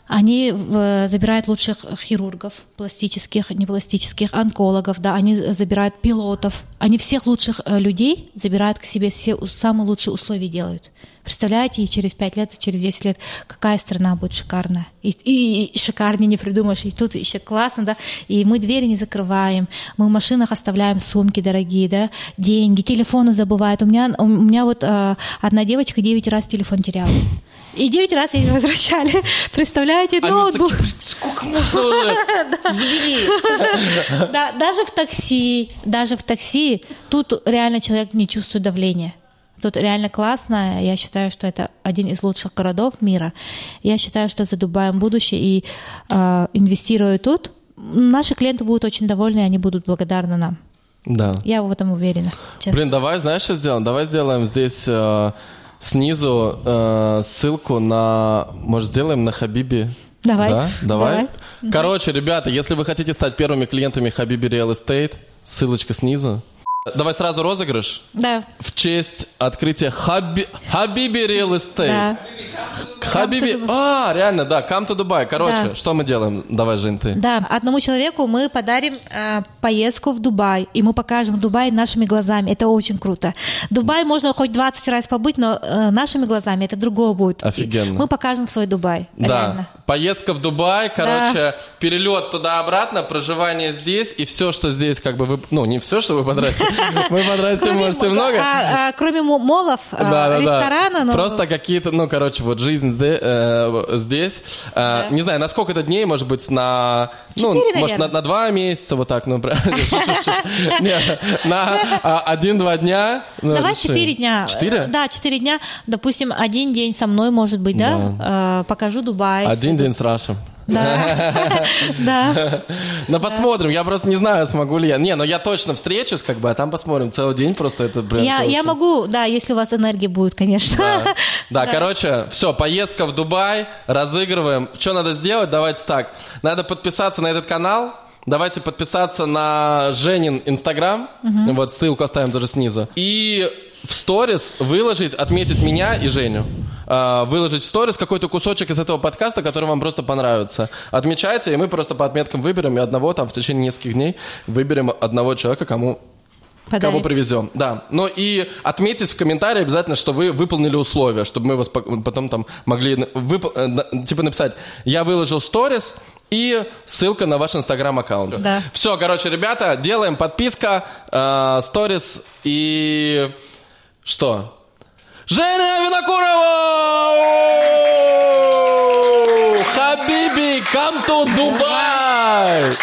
Они забирают лучших хирургов, пластических, непластических, онкологов, да, они забирают пилотов. Они всех лучших людей забирают к себе, все самые лучшие условия делают. Представляете, и через 5 лет, и через 10 лет, какая страна будет шикарная. И, и, и шикарнее не придумаешь. И тут еще классно, да. И мы двери не закрываем, мы в машинах оставляем сумки дорогие, да, деньги, телефоны забывают. У меня, у меня вот э, одна девочка 9 раз телефон теряла. И 9 раз ей возвращали. [LAUGHS] Представляете, Они ноутбук. такие, сколько можно уже? [LAUGHS] Звери. Да, даже в такси, даже в такси, тут реально человек не чувствует давления. Тут реально классно. Я считаю, что это один из лучших городов мира. Я считаю, что за Дубаем будущее и э, инвестируя тут, наши клиенты будут очень довольны, и они будут благодарны нам. Да. Я в этом уверена. Честно. Блин, давай, знаешь, что сделаем? Давай сделаем здесь э, снизу э, ссылку на... Может, сделаем на Хабиби? Давай. Да? Давай. Давай. Короче, ребята, если вы хотите стать первыми клиентами Хабиби Real Estate, ссылочка снизу. Давай сразу розыгрыш. Да. В честь открытия Хаби... Хабиби Real Estate. Да. Хабиби... А, реально, да, Come to Dubai. Короче, Да. что мы делаем? Давай, Жень, ты. Да, одному человеку мы подарим э, поездку в Дубай, и мы покажем Дубай нашими глазами. Это очень круто. Дубай можно хоть 20 раз побыть, но э, нашими глазами это другое будет. Офигенно. И Мы покажем свой Дубай. Да, Реально. поездка в Дубай, короче, перелет туда-обратно, проживание здесь, и все, что здесь, как бы вы... Ну, не все, что вы потратите. Вы потратите, можете мо- много. а, а, кроме мо- молов, а, ресторана, но Просто какие-то, ну, короче, вот жизнь э, здесь. Не знаю, на сколько это дней, может быть, на... Ну, может, на, два месяца, вот так, ну, [LAUGHS] на один-два дня. ну, Давай четыре дня. Четыре? Да, четыре дня. Допустим, один день со мной, может быть, да? Покажу Дубай. Один день с Рашем. Да. [LAUGHS] Да. Ну, посмотрим. Я просто не знаю, смогу ли я. Не, но я точно встречусь, как бы, а там посмотрим. Целый день просто это, блин, Я, могу, да, если у вас энергия будет, конечно. Да. [LAUGHS] Да, короче, все, поездка в Дубай, разыгрываем. Что надо сделать? Давайте так. Надо подписаться на этот канал. Давайте подписаться на Женин Инстаграм. Вот ссылку оставим тоже снизу. И в сторис выложить, отметить меня и Женю. А, Выложить в сторис какой-то кусочек из этого подкаста, который вам просто понравится. Отмечайте, и мы просто по отметкам выберем, и одного там в течение нескольких дней выберем одного человека, кому Подарим. Кого привезем, да. Ну и отметьте в комментарии обязательно, что вы выполнили условия, чтобы мы вас по- потом там могли вып- э, типа написать, я выложил сторис и ссылка на ваш инстаграм-аккаунт. Да. Все, короче, ребята, делаем подписка, э, сторис и что? Женя Винокурова! Хабиби, come to Dubai!